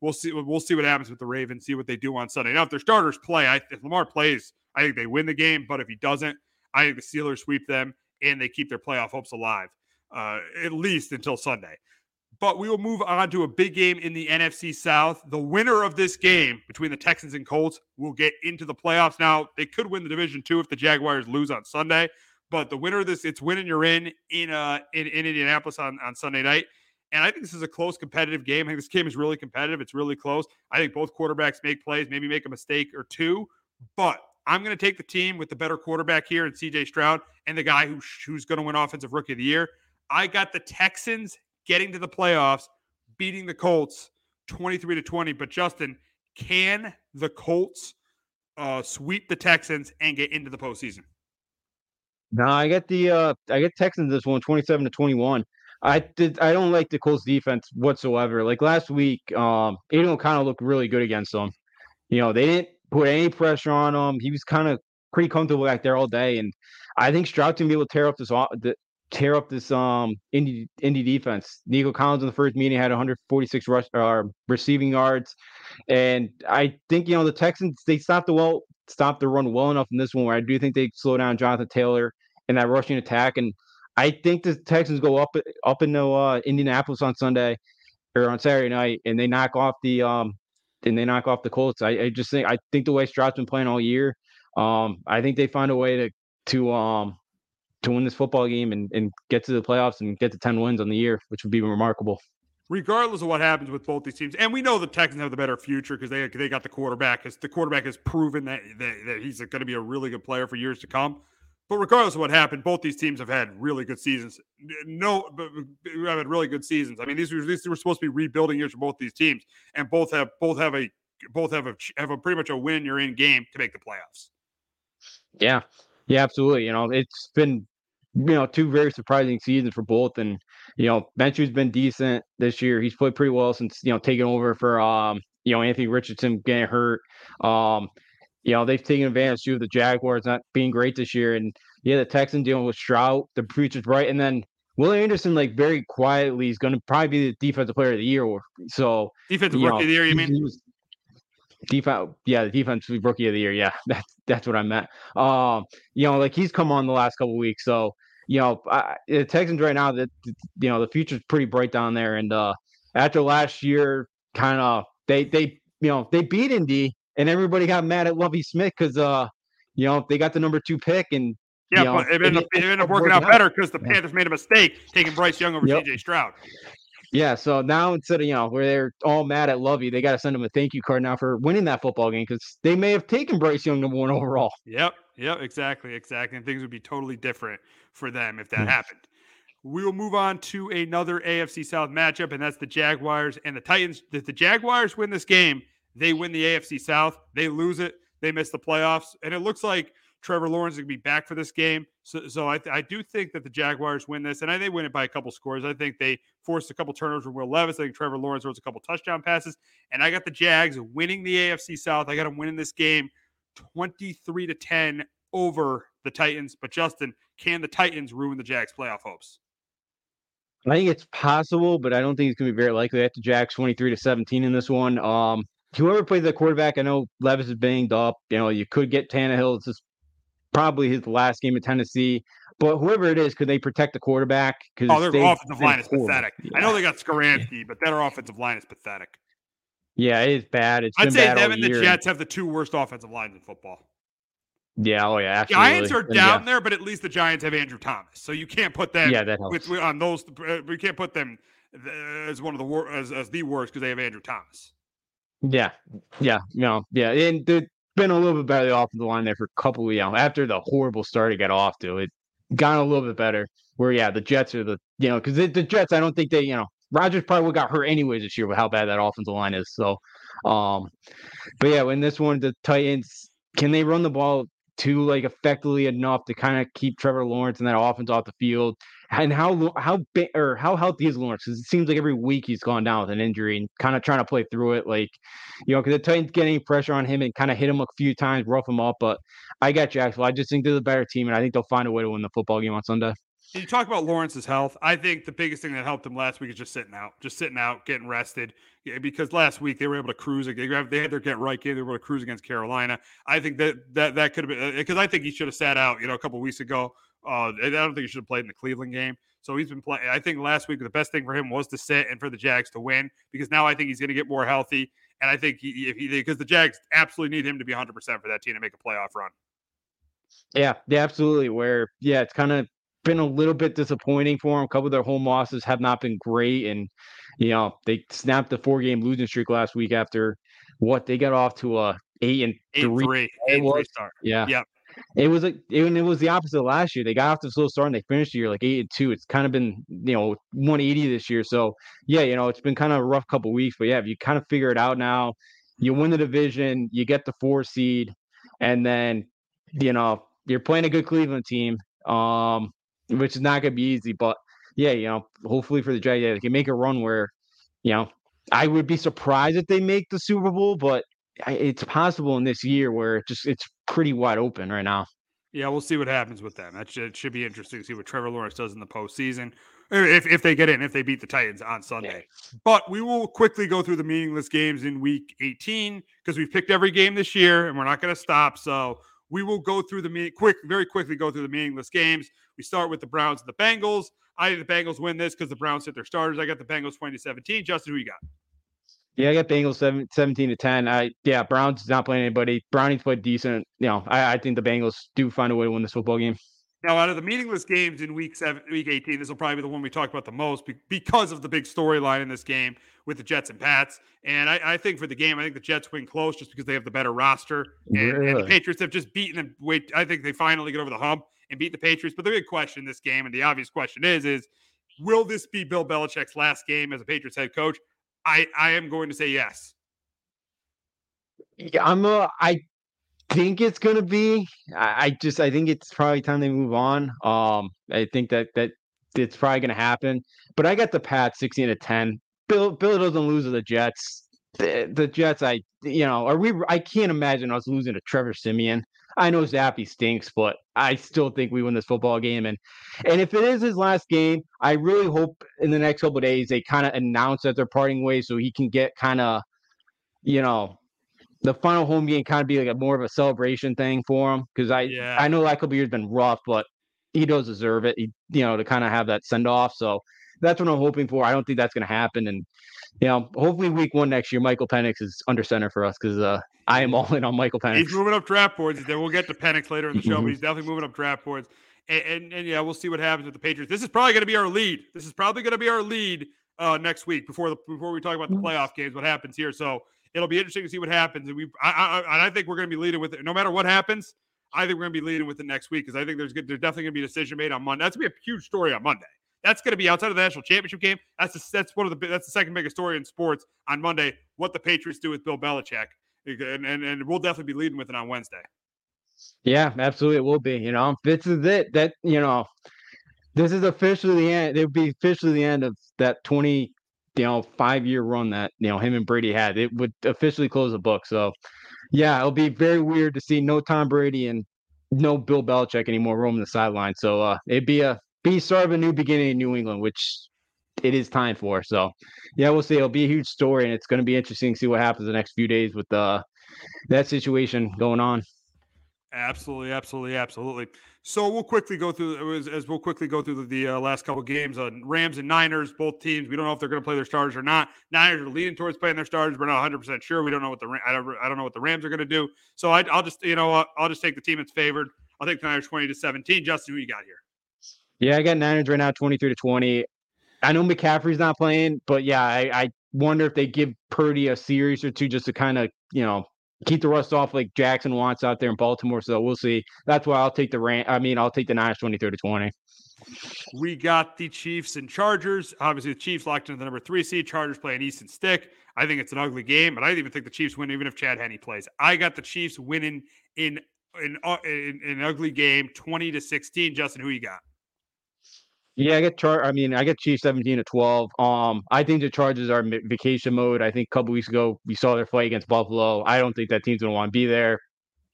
we'll see we'll see what happens with the Ravens. See what they do on Sunday. Now if their starters play, I, if Lamar plays, I think they win the game. But if he doesn't, I think the Steelers sweep them and they keep their playoff hopes alive uh, at least until Sunday. But we will move on to a big game in the NFC South. The winner of this game between the Texans and Colts will get into the playoffs. Now, they could win the division too if the Jaguars lose on Sunday. But the winner of this, it's winning you're in in uh in, in Indianapolis on, on Sunday night. And I think this is a close competitive game. I think this game is really competitive. It's really close. I think both quarterbacks make plays, maybe make a mistake or two. But I'm going to take the team with the better quarterback here in CJ Stroud and the guy who, who's going to win Offensive Rookie of the Year. I got the Texans getting to the playoffs, beating the Colts 23 to 20. But Justin, can the Colts uh, sweep the Texans and get into the postseason? No, I get the uh I get Texans this one 27 to 21. I did. I don't like the Colts defense whatsoever. Like last week, um, kind of looked really good against them. You know, they didn't put any pressure on him. He was kind of pretty comfortable back there all day, and I think Stroud can be able to tear up this tear up this um indie Indy defense. Nico Collins in the first meeting had 146 rush uh, receiving yards, and I think you know the Texans they stopped the well stopped the run well enough in this one where I do think they slow down Jonathan Taylor in that rushing attack and I think the Texans go up up into uh, Indianapolis on Sunday or on Saturday night, and they knock off the um, and they knock off the Colts. I, I just think I think the way Stroud's been playing all year, um, I think they find a way to to um to win this football game and, and get to the playoffs and get to ten wins on the year, which would be remarkable. Regardless of what happens with both these teams, and we know the Texans have the better future because they they got the quarterback. Because the quarterback has proven that, that that he's going to be a really good player for years to come. But regardless of what happened, both these teams have had really good seasons. No, but have had really good seasons. I mean, these were these were supposed to be rebuilding years for both these teams, and both have both have a both have a have a pretty much a win you're in game to make the playoffs. Yeah, yeah, absolutely. You know, it's been you know two very surprising seasons for both, and you know, Minshew's been decent this year. He's played pretty well since you know taking over for um you know Anthony Richardson getting hurt. Um, you know, they've taken advantage too of the Jaguars not being great this year. And yeah, the Texans dealing with Stroud, the future's bright. And then Will Anderson, like very quietly, is going to probably be the defensive player of the year. So defensive rookie of the year, you mean? Defense, yeah, the defensive rookie of the year. Yeah, that's that's what I meant. Um, you know, like he's come on the last couple weeks, so you know, I, the Texans right now, that you know, the future's pretty bright down there. And uh, after last year, kind of they they you know they beat Indy, and everybody got mad at Lovie Smith because uh, you know, they got the number two pick and yeah, you know, but it ended, up, it ended up working out, out better because the. Panthers made a mistake taking Bryce Young over yep. CJ Stroud. Yeah, so now instead of you know where they're all mad at Lovie, they got to send him a thank you card now for winning that football game because they may have taken Bryce Young number one overall. Yep, yep, exactly, exactly, and things would be totally different for them if that happened. We will move on to another AFC South matchup, and that's the Jaguars and the Titans. If the Jaguars win this game, they win the AFC South. They lose it, they miss the playoffs, and it looks like Trevor Lawrence is going to be back for this game. So, so I, I do think that the Jaguars win this, and I, they win it by a couple scores. I think they forced a couple turnovers from Will Levis. I think Trevor Lawrence throws a couple touchdown passes, and I got the Jags winning the AFC South. I got them winning this game, twenty-three to ten over the Titans. But Justin, can the Titans ruin the Jags' playoff hopes? I think it's possible, but I don't think it's going to be very likely. They have to Jags twenty-three to seventeen in this one. Um, whoever plays the quarterback, I know Levis is banged up. You know, you could get Tannehill. It's just probably his last game in Tennessee. But whoever it is, could they protect the quarterback? Oh, their offensive line is pathetic. Yeah. I know they got Skoronski, but their offensive line is pathetic. Yeah, it is bad. It's I'd say them and the Jets have the two worst offensive lines in football. Yeah, oh yeah, absolutely. Giants are down yeah. there, but at least the Giants have Andrew Thomas, so you can't put them. Yeah, that helps. With, on those, uh, we can't put them as one of the wor- as, as the worst because they have Andrew Thomas. Yeah, yeah, no, yeah, and the been a little bit better off the line there for a couple of know after the horrible start it got off to it got a little bit better. Where yeah, the Jets are the you know because the, the, Jets I don't think they you know Rodgers probably would got hurt anyways this year with how bad that offensive line is. So, um, but yeah, when this one the Titans can they run the ball too like effectively enough to kind of keep Trevor Lawrence and that offense off the field? And how how big or how healthy is Lawrence? Because it seems like every week he's gone down with an injury and kind of trying to play through it. Like you know, because the Titans getting pressure on him and kind of hit him a few times, rough him up. But I got Jacksonville. I just think they're the better team, and I think they'll find a way to win the football game on Sunday. You talk about Lawrence's health. I think the biggest thing that helped him last week is just sitting out, just sitting out, getting rested. Yeah, because last week they were able to cruise. They had their get right game. They were able to cruise against Carolina. I think that that that could have been because uh, I think he should have sat out. You know, a couple weeks ago. Uh, I don't think he should have played in the Cleveland game. So he's been playing. I think last week the best thing for him was to sit and for the Jags to win because now I think he's going to get more healthy. And I think he, if he, because the Jags absolutely need him to be 100% for that team to make a playoff run. Yeah, yeah, absolutely. Where, yeah, it's kind of been a little bit disappointing for them. A couple of their home losses have not been great. And, you know, they snapped the four game losing streak last week after what they got off to a eight and eight three. three. Eight three start. Yeah. Yep. It was like it, it was the opposite last year. They got off to a slow start and they finished the year like eight and two. It's kind of been you know 180 this year. So yeah, you know it's been kind of a rough couple weeks. But yeah, if you kind of figure it out now, you win the division, you get the four seed, and then you know you're playing a good Cleveland team, um, which is not going to be easy. But yeah, you know, hopefully for the Jets, yeah, they can make a run where, you know, I would be surprised if they make the Super Bowl, but it's possible in this year where it just it's pretty wide open right now. Yeah, we'll see what happens with them. That should, should be interesting to see what Trevor Lawrence does in the postseason. If, if they get in, if they beat the Titans on Sunday. Yeah. But we will quickly go through the meaningless games in week 18 because we've picked every game this year and we're not going to stop. So we will go through the quick, very quickly go through the meaningless games. We start with the Browns and the Bengals. I think the Bengals win this because the Browns hit their starters. I got the Bengals 20 17. Justin, who you got? Yeah, I got Bengals 7, 17 to 10. I yeah, Browns not playing anybody. Brownies played decent. You know, I, I think the Bengals do find a way to win this football game. Now, out of the meaningless games in week seven, week 18, this will probably be the one we talk about the most because of the big storyline in this game with the Jets and Pats. And I, I, think for the game, I think the Jets win close just because they have the better roster. And, really? and the Patriots have just beaten them. Wait, I think they finally get over the hump and beat the Patriots. But the big question in this game, and the obvious question is, is will this be Bill Belichick's last game as a Patriots head coach? I, I am going to say yes. Yeah, I'm a, I think it's gonna be. I, I just I think it's probably time they move on. Um, I think that that it's probably gonna happen. But I got the Pat 16 to 10. Bill Bill doesn't lose to the Jets. The, the Jets, I you know, are we? I can't imagine us losing to Trevor Siemian. I know Zappe stinks, but I still think we win this football game. And and if it is his last game, I really hope in the next couple days they kind of announce that they're parting ways so he can get kind of, you know, the final home game kind of be like a more of a celebration thing for him because I yeah. I know that couple years been rough, but he does deserve it. He, you know, to kind of have that send off. So that's what I'm hoping for. I don't think that's going to happen, and you know, hopefully week one next year, Michael Penix is under center for us because uh, I am all in on Michael Penix. He's moving up draft boards. Then we'll get to Penix later in the show, but he's definitely moving up draft boards. And, and, and yeah, we'll see what happens with the Patriots. This is probably going to be our lead. This is probably going to be our lead uh, next week before the before we talk about the playoff games. What happens here? So it'll be interesting to see what happens. And we, I, I, I think we're going to be leading with it. No matter what happens, I think we're going to be leading with it next week because I think there's good, there's definitely going to be a decision made on Monday. That's going to be a huge story on Monday. That's going to be outside of the national championship game. That's the, that's one of the that's the second biggest story in sports on Monday. What the Patriots do with Bill Belichick, and and, and we'll definitely be leading with it on Wednesday. Yeah, absolutely, it will be. You know, this is it. That you know, this is officially the end. It would be officially the end of that twenty you know five year run that you know him and Brady had. It would officially close the book. So yeah, it'll be very weird to see no Tom Brady and no Bill Belichick anymore roaming the sideline. So uh, it'd be a be sort of a new beginning in New England, which it is time for. So yeah, we'll see. It'll be a huge story, and it's going to be interesting to see what happens the next few days with uh, that situation going on. Absolutely, absolutely, absolutely. So we'll quickly go through as, as we'll quickly go through the, the uh, last couple games on Rams and Niners. Both teams, we don't know if they're going to play their starters or not. Niners are leaning towards playing their starters. We're not 100 percent sure. We don't know what the I don't, I don't know what the Rams are going to do. So I, will just you know I'll just take the team that's favored. I'll take the Niners 20 to 17. Justin, who you got here? Yeah, I got Niners right now 23 to 20. I know McCaffrey's not playing, but yeah, I, I wonder if they give Purdy a series or two just to kind of you know keep the rust off like Jackson wants out there in Baltimore. So we'll see. That's why I'll take the rant. I mean, I'll take the Niners 23 to 20. We got the Chiefs and Chargers. Obviously, the Chiefs locked into the number three seed. Chargers playing Easton Stick. I think it's an ugly game, but I even think the Chiefs win even if Chad Henne plays. I got the Chiefs winning in in, uh, in, in an ugly game, 20 to 16. Justin, who you got? Yeah, I get char. I mean, I get Chiefs seventeen to twelve. Um, I think the Chargers are vacation mode. I think a couple weeks ago we saw their fight against Buffalo. I don't think that team's gonna want to be there.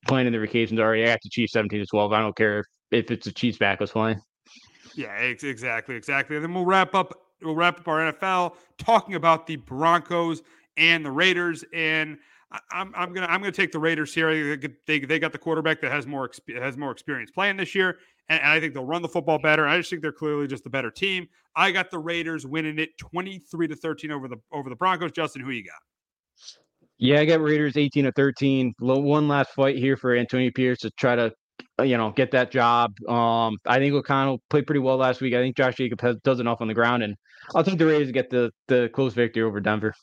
Playing in the vacations already. I got the Chiefs seventeen to twelve. I don't care if, if it's a Chiefs back was playing. Yeah, exactly, exactly. And then we'll wrap up. We'll wrap up our NFL talking about the Broncos and the Raiders. And I'm, I'm gonna I'm gonna take the Raiders here. They, they got the quarterback that has more has more experience playing this year, and, and I think they'll run the football better. I just think they're clearly just the better team. I got the Raiders winning it 23 to 13 over the over the Broncos. Justin, who you got? Yeah, I got Raiders 18 to 13. One last fight here for Antonio Pierce to try to, uh, you know, get that job. Um, I think O'Connell played pretty well last week. I think Josh Jacobs has, does enough on the ground, and I'll take the Raiders to get the the close victory over Denver.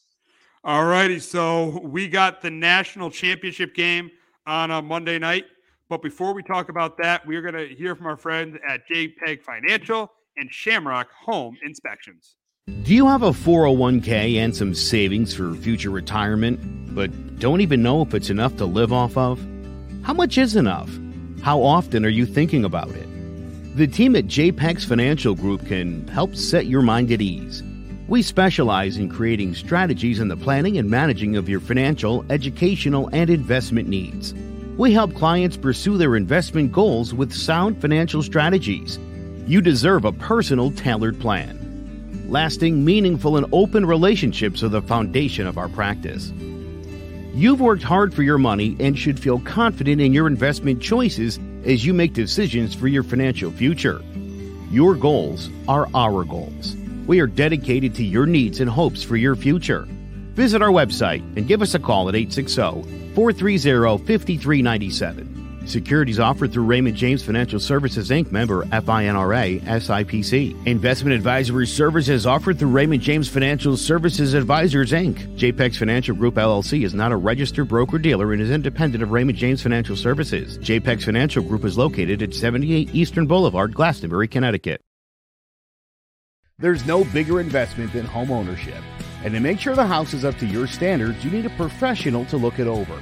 All righty, so we got the national championship game on a Monday night. But before we talk about that, we're going to hear from our friends at JPEX Financial and Shamrock Home Inspections. Do you have a 401k and some savings for future retirement, but don't even know if it's enough to live off of? How much is enough? How often are you thinking about it? The team at JPEX Financial Group can help set your mind at ease. We specialize in creating strategies in the planning and managing of your financial, educational, and investment needs. We help clients pursue their investment goals with sound financial strategies. You deserve a personal, tailored plan. Lasting, meaningful, and open relationships are the foundation of our practice. You've worked hard for your money and should feel confident in your investment choices as you make decisions for your financial future. Your goals are our goals. We are dedicated to your needs and hopes for your future. Visit our website and give us a call at 860 430 5397. Securities offered through Raymond James Financial Services Inc. member FINRA SIPC. Investment advisory services offered through Raymond James Financial Services Advisors Inc. JPEX Financial Group LLC is not a registered broker dealer and is independent of Raymond James Financial Services. JPEX Financial Group is located at 78 Eastern Boulevard, Glastonbury, Connecticut. There's no bigger investment than home ownership. And to make sure the house is up to your standards, you need a professional to look it over.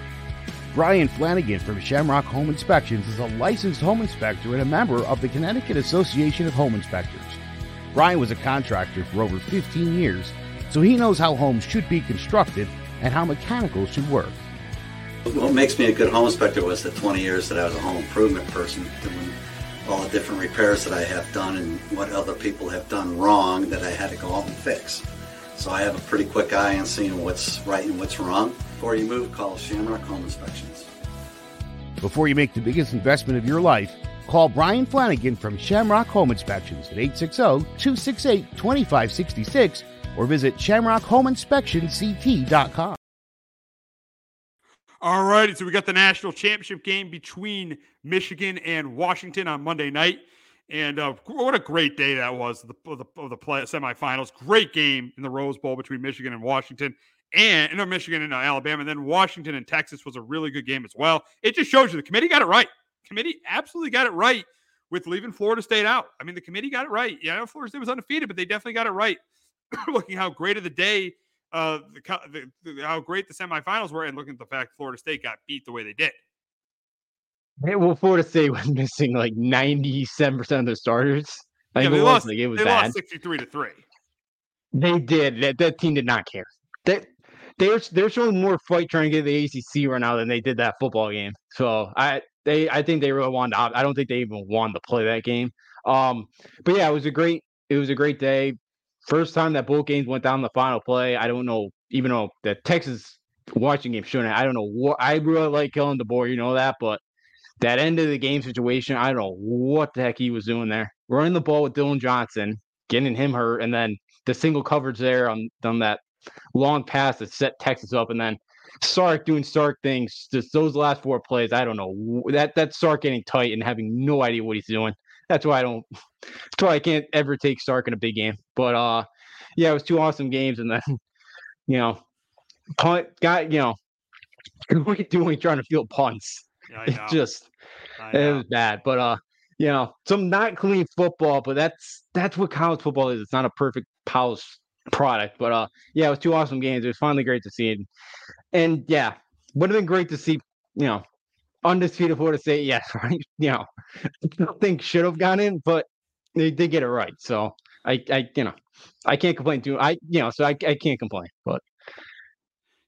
Brian Flanagan from Shamrock Home Inspections is a licensed home inspector and a member of the Connecticut Association of Home Inspectors. Brian was a contractor for over 15 years, so he knows how homes should be constructed and how mechanicals should work. What makes me a good home inspector was the 20 years that I was a home improvement person, doing all the different repairs that I have done and what other people have done wrong that I had to go out and fix. So I have a pretty quick eye on seeing what's right and what's wrong. Before you move, call Shamrock Home Inspections. Before you make the biggest investment of your life, call Brian Flanagan from Shamrock Home Inspections at 860-268-2566 or visit shamrockhomeinspectionct.com. All righty, so we got the national championship game between Michigan and Washington on Monday night. And uh, what a great day that was the, of the, the play, semifinals. Great game in the Rose Bowl between Michigan and Washington and no, Michigan and uh, Alabama, and then Washington and Texas was a really good game as well. It just shows you the committee got it right. Committee absolutely got it right with leaving Florida State out. I mean, the committee got it right. Yeah, know, Florida State was undefeated, but they definitely got it right. looking how great of the day, uh, the, the, how great the semifinals were, and looking at the fact Florida State got beat the way they did. Yeah, well, Florida State was missing like ninety-seven percent of their starters. Like, yeah, they lost. Like, it was they bad. lost sixty-three to three. They did. That, that team did not care. That they're they're showing more fight trying to get the ACC right now than they did that football game. So I they I think they really wanted. To, I don't think they even wanted to play that game. Um, but yeah, it was a great it was a great day. First time that both games went down the final play. I don't know, even though the Texas watching game showing it. I don't know what I really like Kalen DeBoer, you know that, but that end of the game situation, I don't know what the heck he was doing there. Running the ball with Dillon Johnson, getting him hurt, and then the single coverage there on, on that long pass that set Texas up, and then Sark doing Sark things. Just those last four plays, I don't know that that Sark getting tight and having no idea what he's doing. That's why I don't. That's why I can't ever take Sark in a big game. But uh, yeah, it was two awesome games, and then you know, punt got you know, what are you doing trying to field punts? Yeah, it just it was bad. But uh, you know, some not clean football, but that's that's what college football is. It's not a perfect college product. But uh, yeah, it was two awesome games. It was finally great to see it, and yeah, would have been great to see you know undisputed Florida State. Yes, right. You know, I think should have gone in, but they did get it right. So I, I, you know, I can't complain too. I, you know, so I, I can't complain. But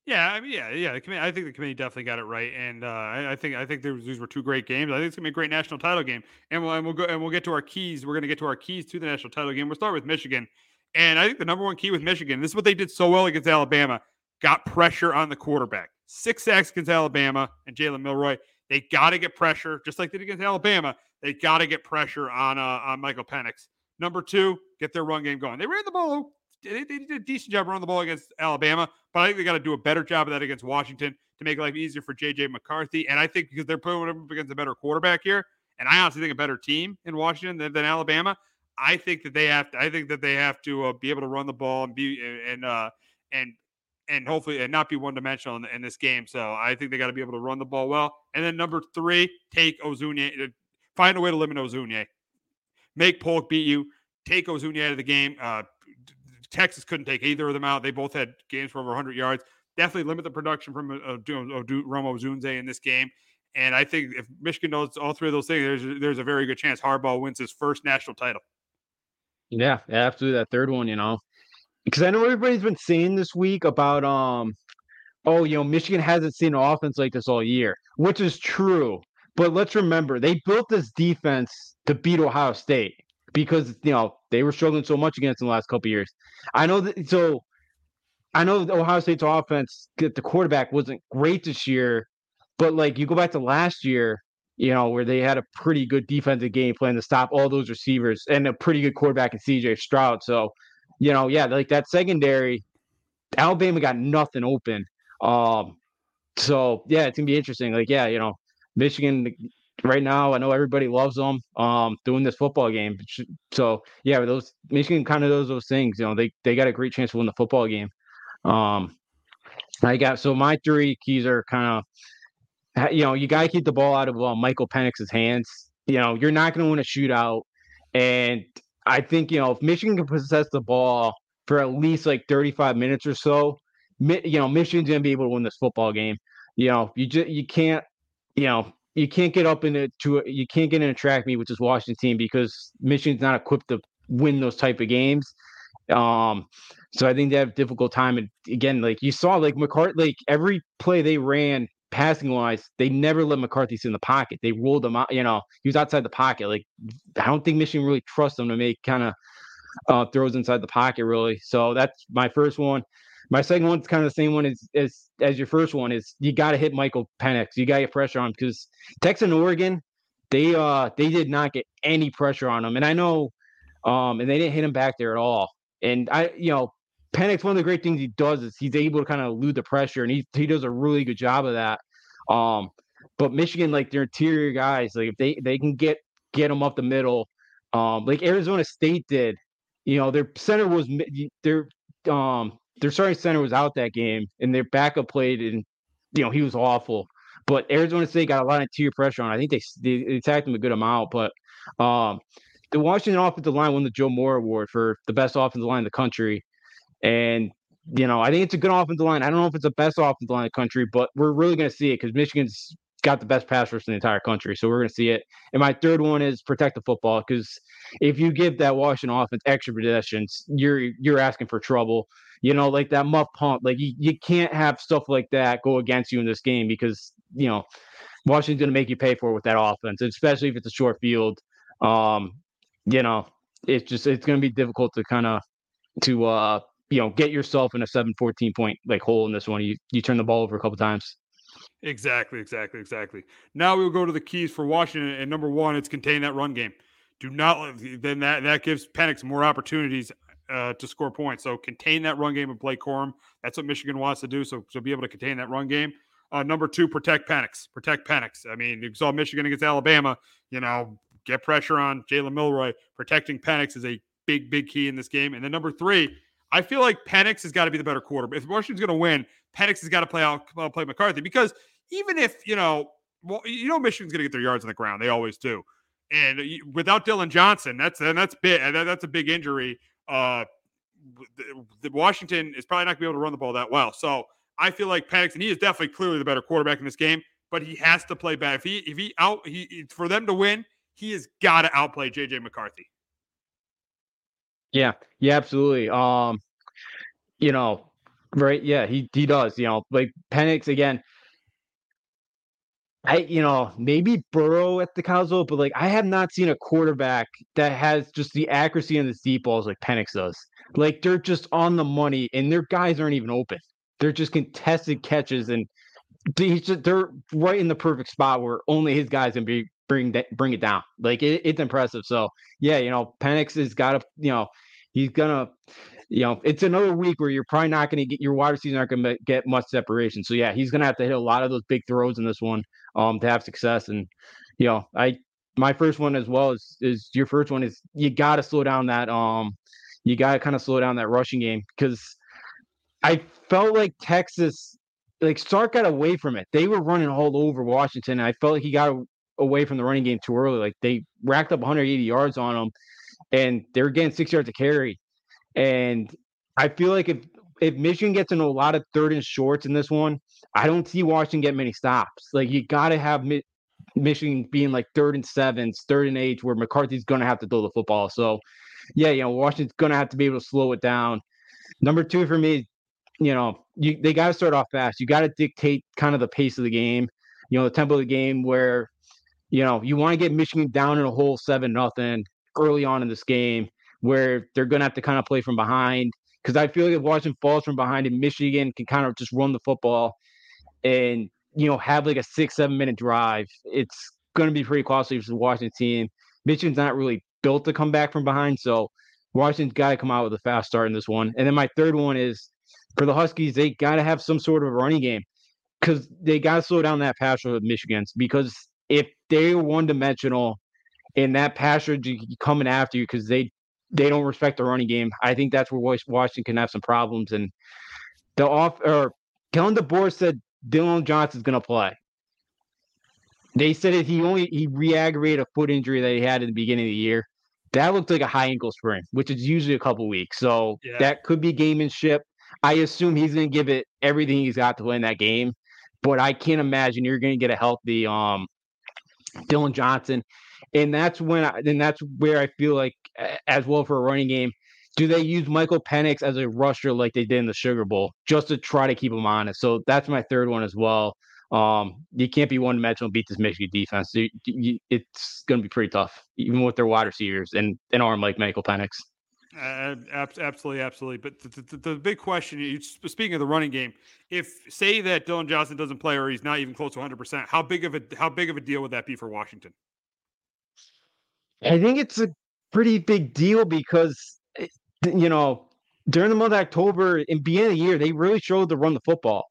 yeah, I mean, yeah, yeah. The committee, I think the committee definitely got it right, and uh, I, I, think I think was, these were two great games. I think it's gonna be a great national title game, and we'll, and we'll go and we'll get to our keys. We're gonna get to our keys to the national title game. We'll start with Michigan. And I think the number one key with Michigan, this is what they did so well against Alabama, got pressure on the quarterback. Six sacks against Alabama and Jalen Milroe. They got to get pressure, just like they did against Alabama. They got to get pressure on uh, on Michael Penix. Number two, get their run game going. They ran the ball. They, they did a decent job running the ball against Alabama, but I think they got to do a better job of that against Washington to make life easier for JJ McCarthy. And I think because they're putting up against a better quarterback here, and I honestly think a better team in Washington than, than Alabama. I think that they have to. I think that they have to uh, be able to run the ball and be and uh, and and hopefully and not be one dimensional in, in, this game. So I think they got to be able to run the ball well. And then number three, take Odunze. Uh, find a way to limit Odunze. Make Polk beat you. Take Odunze out of the game. Uh, Texas couldn't take either of them out. They both had games for over 100 yards. Definitely limit the production from uh, Rome Odunze in this game. And I think if Michigan does all three of those things, there's there's a very good chance Harbaugh wins his first national title. Yeah, absolutely. That third one, you know, because I know everybody's been saying this week about um, oh, you know, Michigan hasn't seen an offense like this all year, which is true. But let's remember, they built this defense to beat Ohio State because you know they were struggling so much against in the last couple years. I know that so. I know the Ohio State's offense, the quarterback wasn't great this year, but like you go back to last year, you know, where they had a pretty good defensive game plan to stop all those receivers and a pretty good quarterback in CJ Stroud. So, you know, yeah, like that secondary, Alabama got nothing open. Um, so yeah, it's gonna be interesting. Like, yeah, you know, Michigan right now, I know everybody loves them. Um, doing this football game. So yeah, those Michigan kind of does those things. You know, they they got a great chance to win the football game. Um, I got so my three keys are kind of you know, you got to keep the ball out of uh, Michael Penix's hands. You know, you're not going to win a shootout. And I think, you know, if Michigan can possess the ball for at least like 35 minutes or so, you know, Michigan's going to be able to win this football game. You know, you just, you can't, you know, you can't get up into to you can't get in a track meet with this Washington team because Michigan's not equipped to win those type of games. Um, so I think they have a difficult time. And again, like you saw, like McCarthy, like every play they ran passing wise, they never let McCarthy sit in the pocket. They rolled him out, you know, he was outside the pocket. Like, I don't think Michigan really trusts them to make kind of uh, throws inside the pocket, really. So that's my first one. My second one's kind of the same one as as, as your first one is you got to hit Michael Penix. You got to get pressure on him because Texas and Oregon, they uh they did not get any pressure on him, and I know, um, and they didn't hit him back there at all. And I, you know, Penix, one of the great things he does is he's able to kind of elude the pressure, and he he does a really good job of that. Um, but Michigan, like their interior guys, like if they they can get get them up the middle, um, like Arizona State did, you know, their center was their um their starting center was out that game, and their backup played, and you know he was awful. But Arizona State got a lot of interior pressure on. I think they they attacked him a good amount, but um, the Washington offensive line won the Joe Moore Award for the best offensive line in the country, and you know, I think it's a good offensive line. I don't know if it's the best offensive line in the country, but we're really going to see it because Michigan's got the best pass rush in the entire country. So we're going to see it. And my third one is protect the football because if you give that Washington offense extra possessions, you're you're asking for trouble. You know, like that muff punt, like you, you can't have stuff like that go against you in this game because you know Washington's going to make you pay for it with that offense, especially if it's a short field. Um, you know, it's just it's going to be difficult to kind of to uh you know, get yourself in a 7 14 point like hole in this one. You you turn the ball over a couple times. Exactly, exactly, exactly. Now we'll go to the keys for Washington. And number one, it's contain that run game. Do not then that that gives Penix more opportunities uh, to score points. So contain that run game and play Corum. That's what Michigan wants to do. So so be able to contain that run game. Uh, number two, protect Penix. Protect Penix. I mean, you saw Michigan against Alabama. You know, get pressure on Jalen Milroe. Protecting Penix is a big, big key in this game. And then number three, I feel like Penix has got to be the better quarterback. If Washington's going to win, Penix has got to play out uh, play McCarthy because even if you know, well, you know, Michigan's going to get their yards on the ground, they always do. And without Dillon Johnson, that's and that's big. That's a big injury. Uh, the, the Washington is probably not going to be able to run the ball that well. So I feel like and he is definitely clearly the better quarterback in this game. But he has to play bad. If he if he out he for them to win, he has got to outplay JJ McCarthy. Yeah, yeah, absolutely. Um, you know, right? Yeah, he he does. You know, like Penix again. I you know maybe Burrow at the Cowboys, but like I have not seen a quarterback that has just the accuracy on the deep balls like Penix does. Like they're just on the money, and their guys aren't even open. They're just contested catches, and just, they're right in the perfect spot where only his guys can be bring that bring it down. Like it, it's impressive. So yeah, you know, Penix has got to you know he's gonna you know, it's another week where you're probably not going to get your wide receivers aren't going to get much separation. So yeah, he's going to have to hit a lot of those big throws in this one um to have success. And you know, I my first one as well is is your first one is you got to slow down that um you got to kind of slow down that rushing game because I felt like Texas like Sark got away from it. They were running all over Washington. I felt like he got away from the running game too early. Like they racked up 180 yards on him, and they were getting six yards to carry. And I feel like if if Michigan gets into a lot of third and shorts in this one, I don't see Washington get many stops. Like you got to have Mi- Michigan being like third and sevens, third and eight, where McCarthy's going to have to throw the football. So, yeah, you know, Washington's going to have to be able to slow it down. Number two for me, you know, you they got to start off fast. You got to dictate kind of the pace of the game, you know, the tempo of the game where, you know, you want to get Michigan down in a hole seven nothing early on in this game where they're going to have to kind of play from behind. Because I feel like if Washington falls from behind and Michigan can kind of just run the football and, you know, have like a six, seven minute drive, it's going to be pretty costly for the Washington team. Michigan's not really built to come back from behind. So Washington's got to come out with a fast start in this one. And then my third one is for the Huskies, they got to have some sort of a running game because they got to slow down that pass rush with Michigan's. Because if they're one dimensional and that pass rush coming after you because they they don't respect the running game. I think that's where Washington can have some problems. And the off or Kalen DeBoer said Dillon Johnson's going to play. They said that he only he re-aggravated a foot injury that he had in the beginning of the year. That looked like a high ankle sprain, which is usually a couple weeks. So yeah. that could be gamemanship. I assume he's going to give it everything he's got to win that game. But I can't imagine you're going to get a healthy um, Dillon Johnson and that's when I, and that's where I feel like as well for a running game. Do they use Michael Penix as a rusher like they did in the Sugar Bowl just to try to keep him honest? So that's my third one as well. Um, you can't be one dimensional beat this Michigan defense. You, you, it's going to be pretty tough, even with their wide receivers and an arm like Michael Penix. Uh, absolutely, absolutely. But the, the, the, big question, you, speaking of the running game, if say that Dillon Johnson doesn't play or he's not even close to 100, percent how big of a how big of a deal would that be for Washington? I think it's a pretty big deal because eh, you know during the month of October and beginning of the year they really showed to run the football.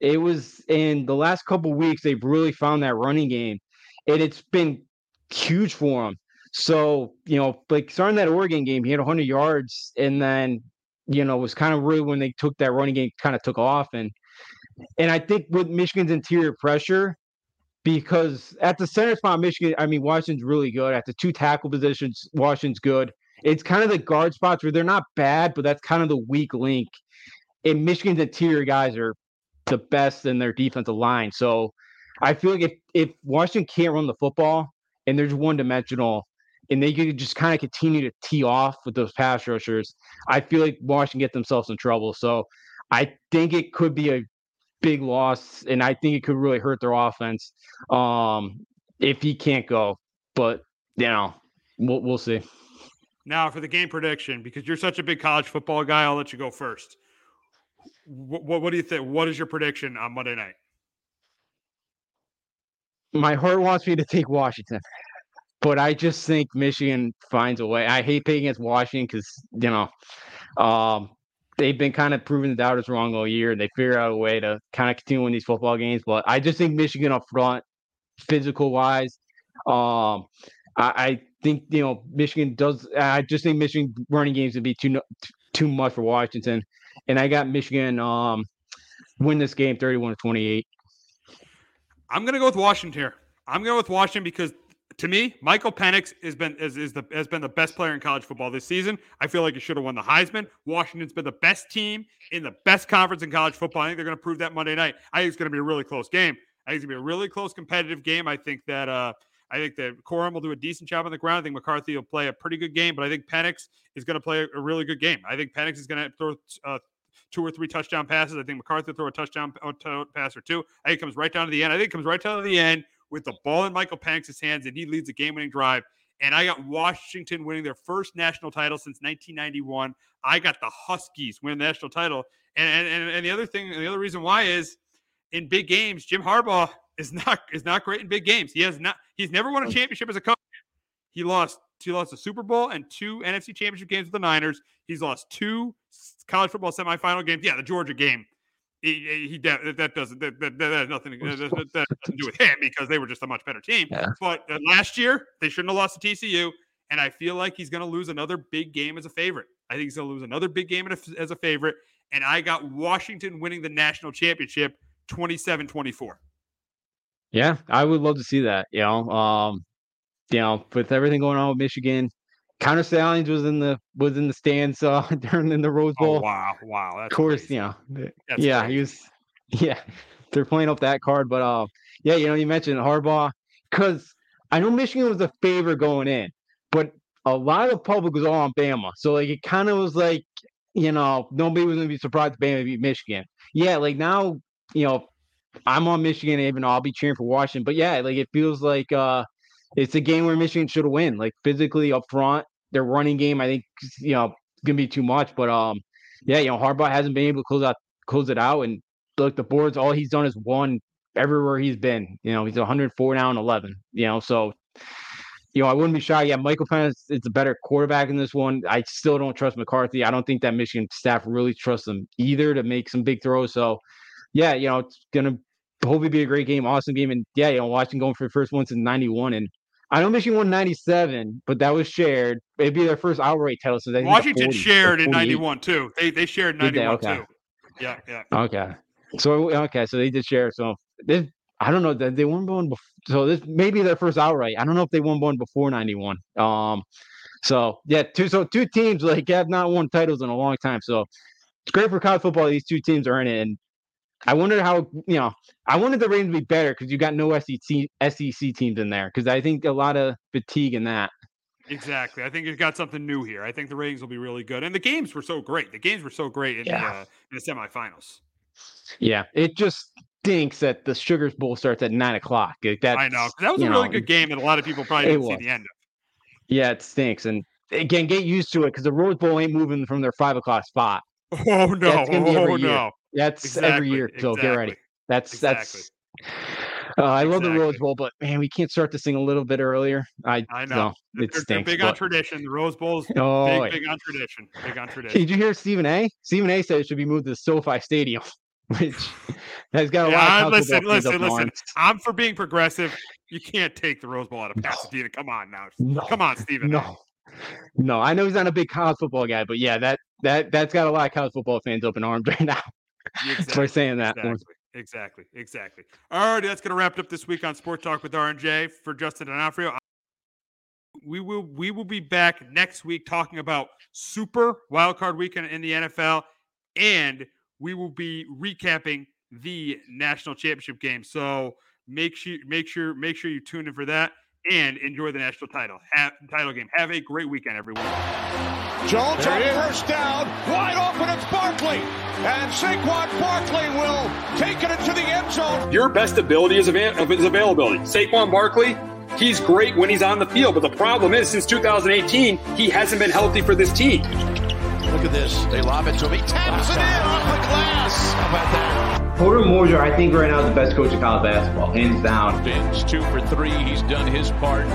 It was in the last couple weeks they've really found that running game, and it's been huge for them. So you know, like starting that Oregon game, he had 100 yards, and then you know it was kind of really when they took that running game kind of took off, and and I think with Michigan's interior pressure, because at the center spot, Michigan, I mean, Washington's really good. At the two tackle positions, Washington's good. It's kind of the guard spots where they're not bad, but that's kind of the weak link. And Michigan's interior guys are the best in their defensive line. So I feel like if, if Washington can't run the football and they're one dimensional and they could just kind of continue to tee off with those pass rushers, I feel like Washington get themselves in trouble. So I think it could be a big loss, and I think it could really hurt their offense um, if he can't go. But you know, we'll we'll see. Now for the game prediction, because you're such a big college football guy, I'll let you go first. What, what, what do you think? What is your prediction on Monday night? My heart wants me to take Washington, but I just think Michigan finds a way. I hate picking against Washington because you know, um, they've been kind of proving the doubters wrong all year. and They figure out a way to kind of continue in these football games. But I just think Michigan up front, physical wise, um, I, I, think you know Michigan does. I just think Michigan running games would be too too much for Washington, and I got Michigan um, win this game thirty one to twenty eight. I'm gonna go with Washington here. I'm going with Washington because to me, Michael Penix has been is, is the has been the best player in college football this season. I feel like he should have won the Heisman. Washington's been the best team in the best conference in college football. I think they're going to prove that Monday night. I think it's going to be a really close game. I think it's going to be a really close competitive game. I think that uh, I think that Corum will do a decent job on the ground. I think McCarthy will play a pretty good game, but I think Penix is going to play a really good game. I think Penix is going to throw uh, two or three touchdown passes. I think McCarthy will throw a touchdown uh, pass or two. I think it comes right down to the end. I think it comes right down to the end with the ball in Michael Penix's hands, and he leads a game-winning drive. And I got Washington winning their first national title since 1991. I got the Huskies winning the national title. And, and, and the other thing, the other reason why is in big games, Jim Harbaugh is not is not great in big games. He has not he's never won a championship as a coach. He lost he lost a Super Bowl and two NFC championship games with the Niners. He's lost two college football semifinal games. Yeah, the Georgia game he, he that doesn't that, that, that has nothing that, that, doesn't do with him because they were just a much better team. Yeah. But uh, last year they shouldn't have lost to TCU, and I feel like he's going to lose another big game as a favorite. I think he's going to lose another big game as a favorite, and I got Washington winning the national championship 27-24. Yeah, I would love to see that. You know, um, you know, with everything going on with Michigan, Connor Stalions was in the was in the stands uh, during in the Rose oh, Bowl. Oh, wow, wow! That's of course, crazy. you know, That's yeah, crazy. he was, yeah. they're playing up that card. But uh, yeah, you know, you mentioned Harbaugh because I know Michigan was a favorite going in, but a lot of the public was all on Bama, so like it kind of was like you know nobody was gonna be surprised Bama beat Michigan. Yeah, like now you know I'm on Michigan, even I'll be cheering for Washington. But yeah, like it feels like uh it's a game where Michigan should win. Like physically up front, their running game, I think you know gonna be too much. But um, yeah, you know Harbaugh hasn't been able to close out close it out, and look, DeBoer's all he's done is won everywhere he's been. You know, he's 104 now and 11. You know, so you know I wouldn't be shy. Yeah, Michael Penix is a better quarterback in this one. I still don't trust McCarthy. I don't think that Michigan staff really trusts him either to make some big throws. So yeah, you know it's gonna hopefully be a great game, awesome game, and yeah, you know Washington going for the first one since '91 and. I know Michigan won 97, but that was shared. It'd be their first outright title since Washington 40, shared in 91 too. They they shared 91 okay. too. Yeah, yeah. Okay. So okay, so they did share. So this, I don't know that they won one before. So this maybe their first outright. I don't know if they won one before '91. Um, so yeah, two so two teams like have not won titles in a long time. So it's great for college football. These two teams are in it, and I wonder how you know. I wanted the Ravens to be better because you got no SEC SEC teams in there because I think a lot of fatigue in that. Exactly. I think you've got something new here. I think the ratings will be really good, and the games were so great. The games were so great in, yeah. the, uh, in the semifinals. Yeah, it just stinks that the Sugars Bowl starts at nine o'clock. Like I know that was a really know, good game, and a lot of people probably didn't see the end of. Yeah, it stinks, and again, get used to it because the Rose Bowl ain't moving from their five o'clock spot. Oh no! That's gonna be every oh, no! That's exactly. every year. So exactly. get ready. That's exactly. that's. Uh, I love the Rose Bowl, but man, we can't start this thing a little bit earlier. I I know so it they're, stinks, they're big but... on tradition. The Rose Bowl's oh, big, big on tradition. Big on tradition. Did you hear Stephen A? Stephen A. said it should be moved to the SoFi Stadium, which has got a yeah, lot. Of listen, listen, listen. I'm for being progressive. You can't take the Rose Bowl out of Pasadena. No. Come on now. No. Come on, Stephen. No. A. No, I know he's not a big college football guy, but yeah, that that that's got a lot of college football fans open arms right now. Exactly, for saying that. Exactly. Exactly. Exactly. All right, that's going to wrap it up this week on Sport Talk with RNJ for Justin D'Onofrio. We will we will be back next week talking about Super Wildcard Weekend in the NFL, and we will be recapping the national championship game. So make sure make sure make sure you tune in for that and enjoy the national title have, title game. Have a great weekend, everyone. Jones on first down, wide open. It's Barkley, and Saquon Barkley will take it into the end zone. Your best ability is, av- is availability. Saquon Barkley. He's great when he's on the field, but the problem is since 2018, he hasn't been healthy for this team. Look at this. They lob it to him. He taps it in off the glass. How about that? Porter Moser, I think right now is the best coach in college basketball, hands down. Fins two for three. He's done his part.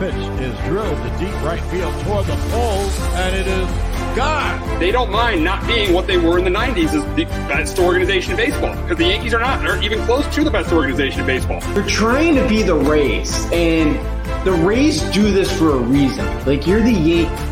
Pitch is drilled to deep right field toward the pole, and it is gone. They don't mind not being what they were in the 90s as the best organization in baseball because the Yankees are not. They're even close to the best organization in baseball. They're trying to be the Rays, and the Rays do this for a reason. Like, you're the Yankees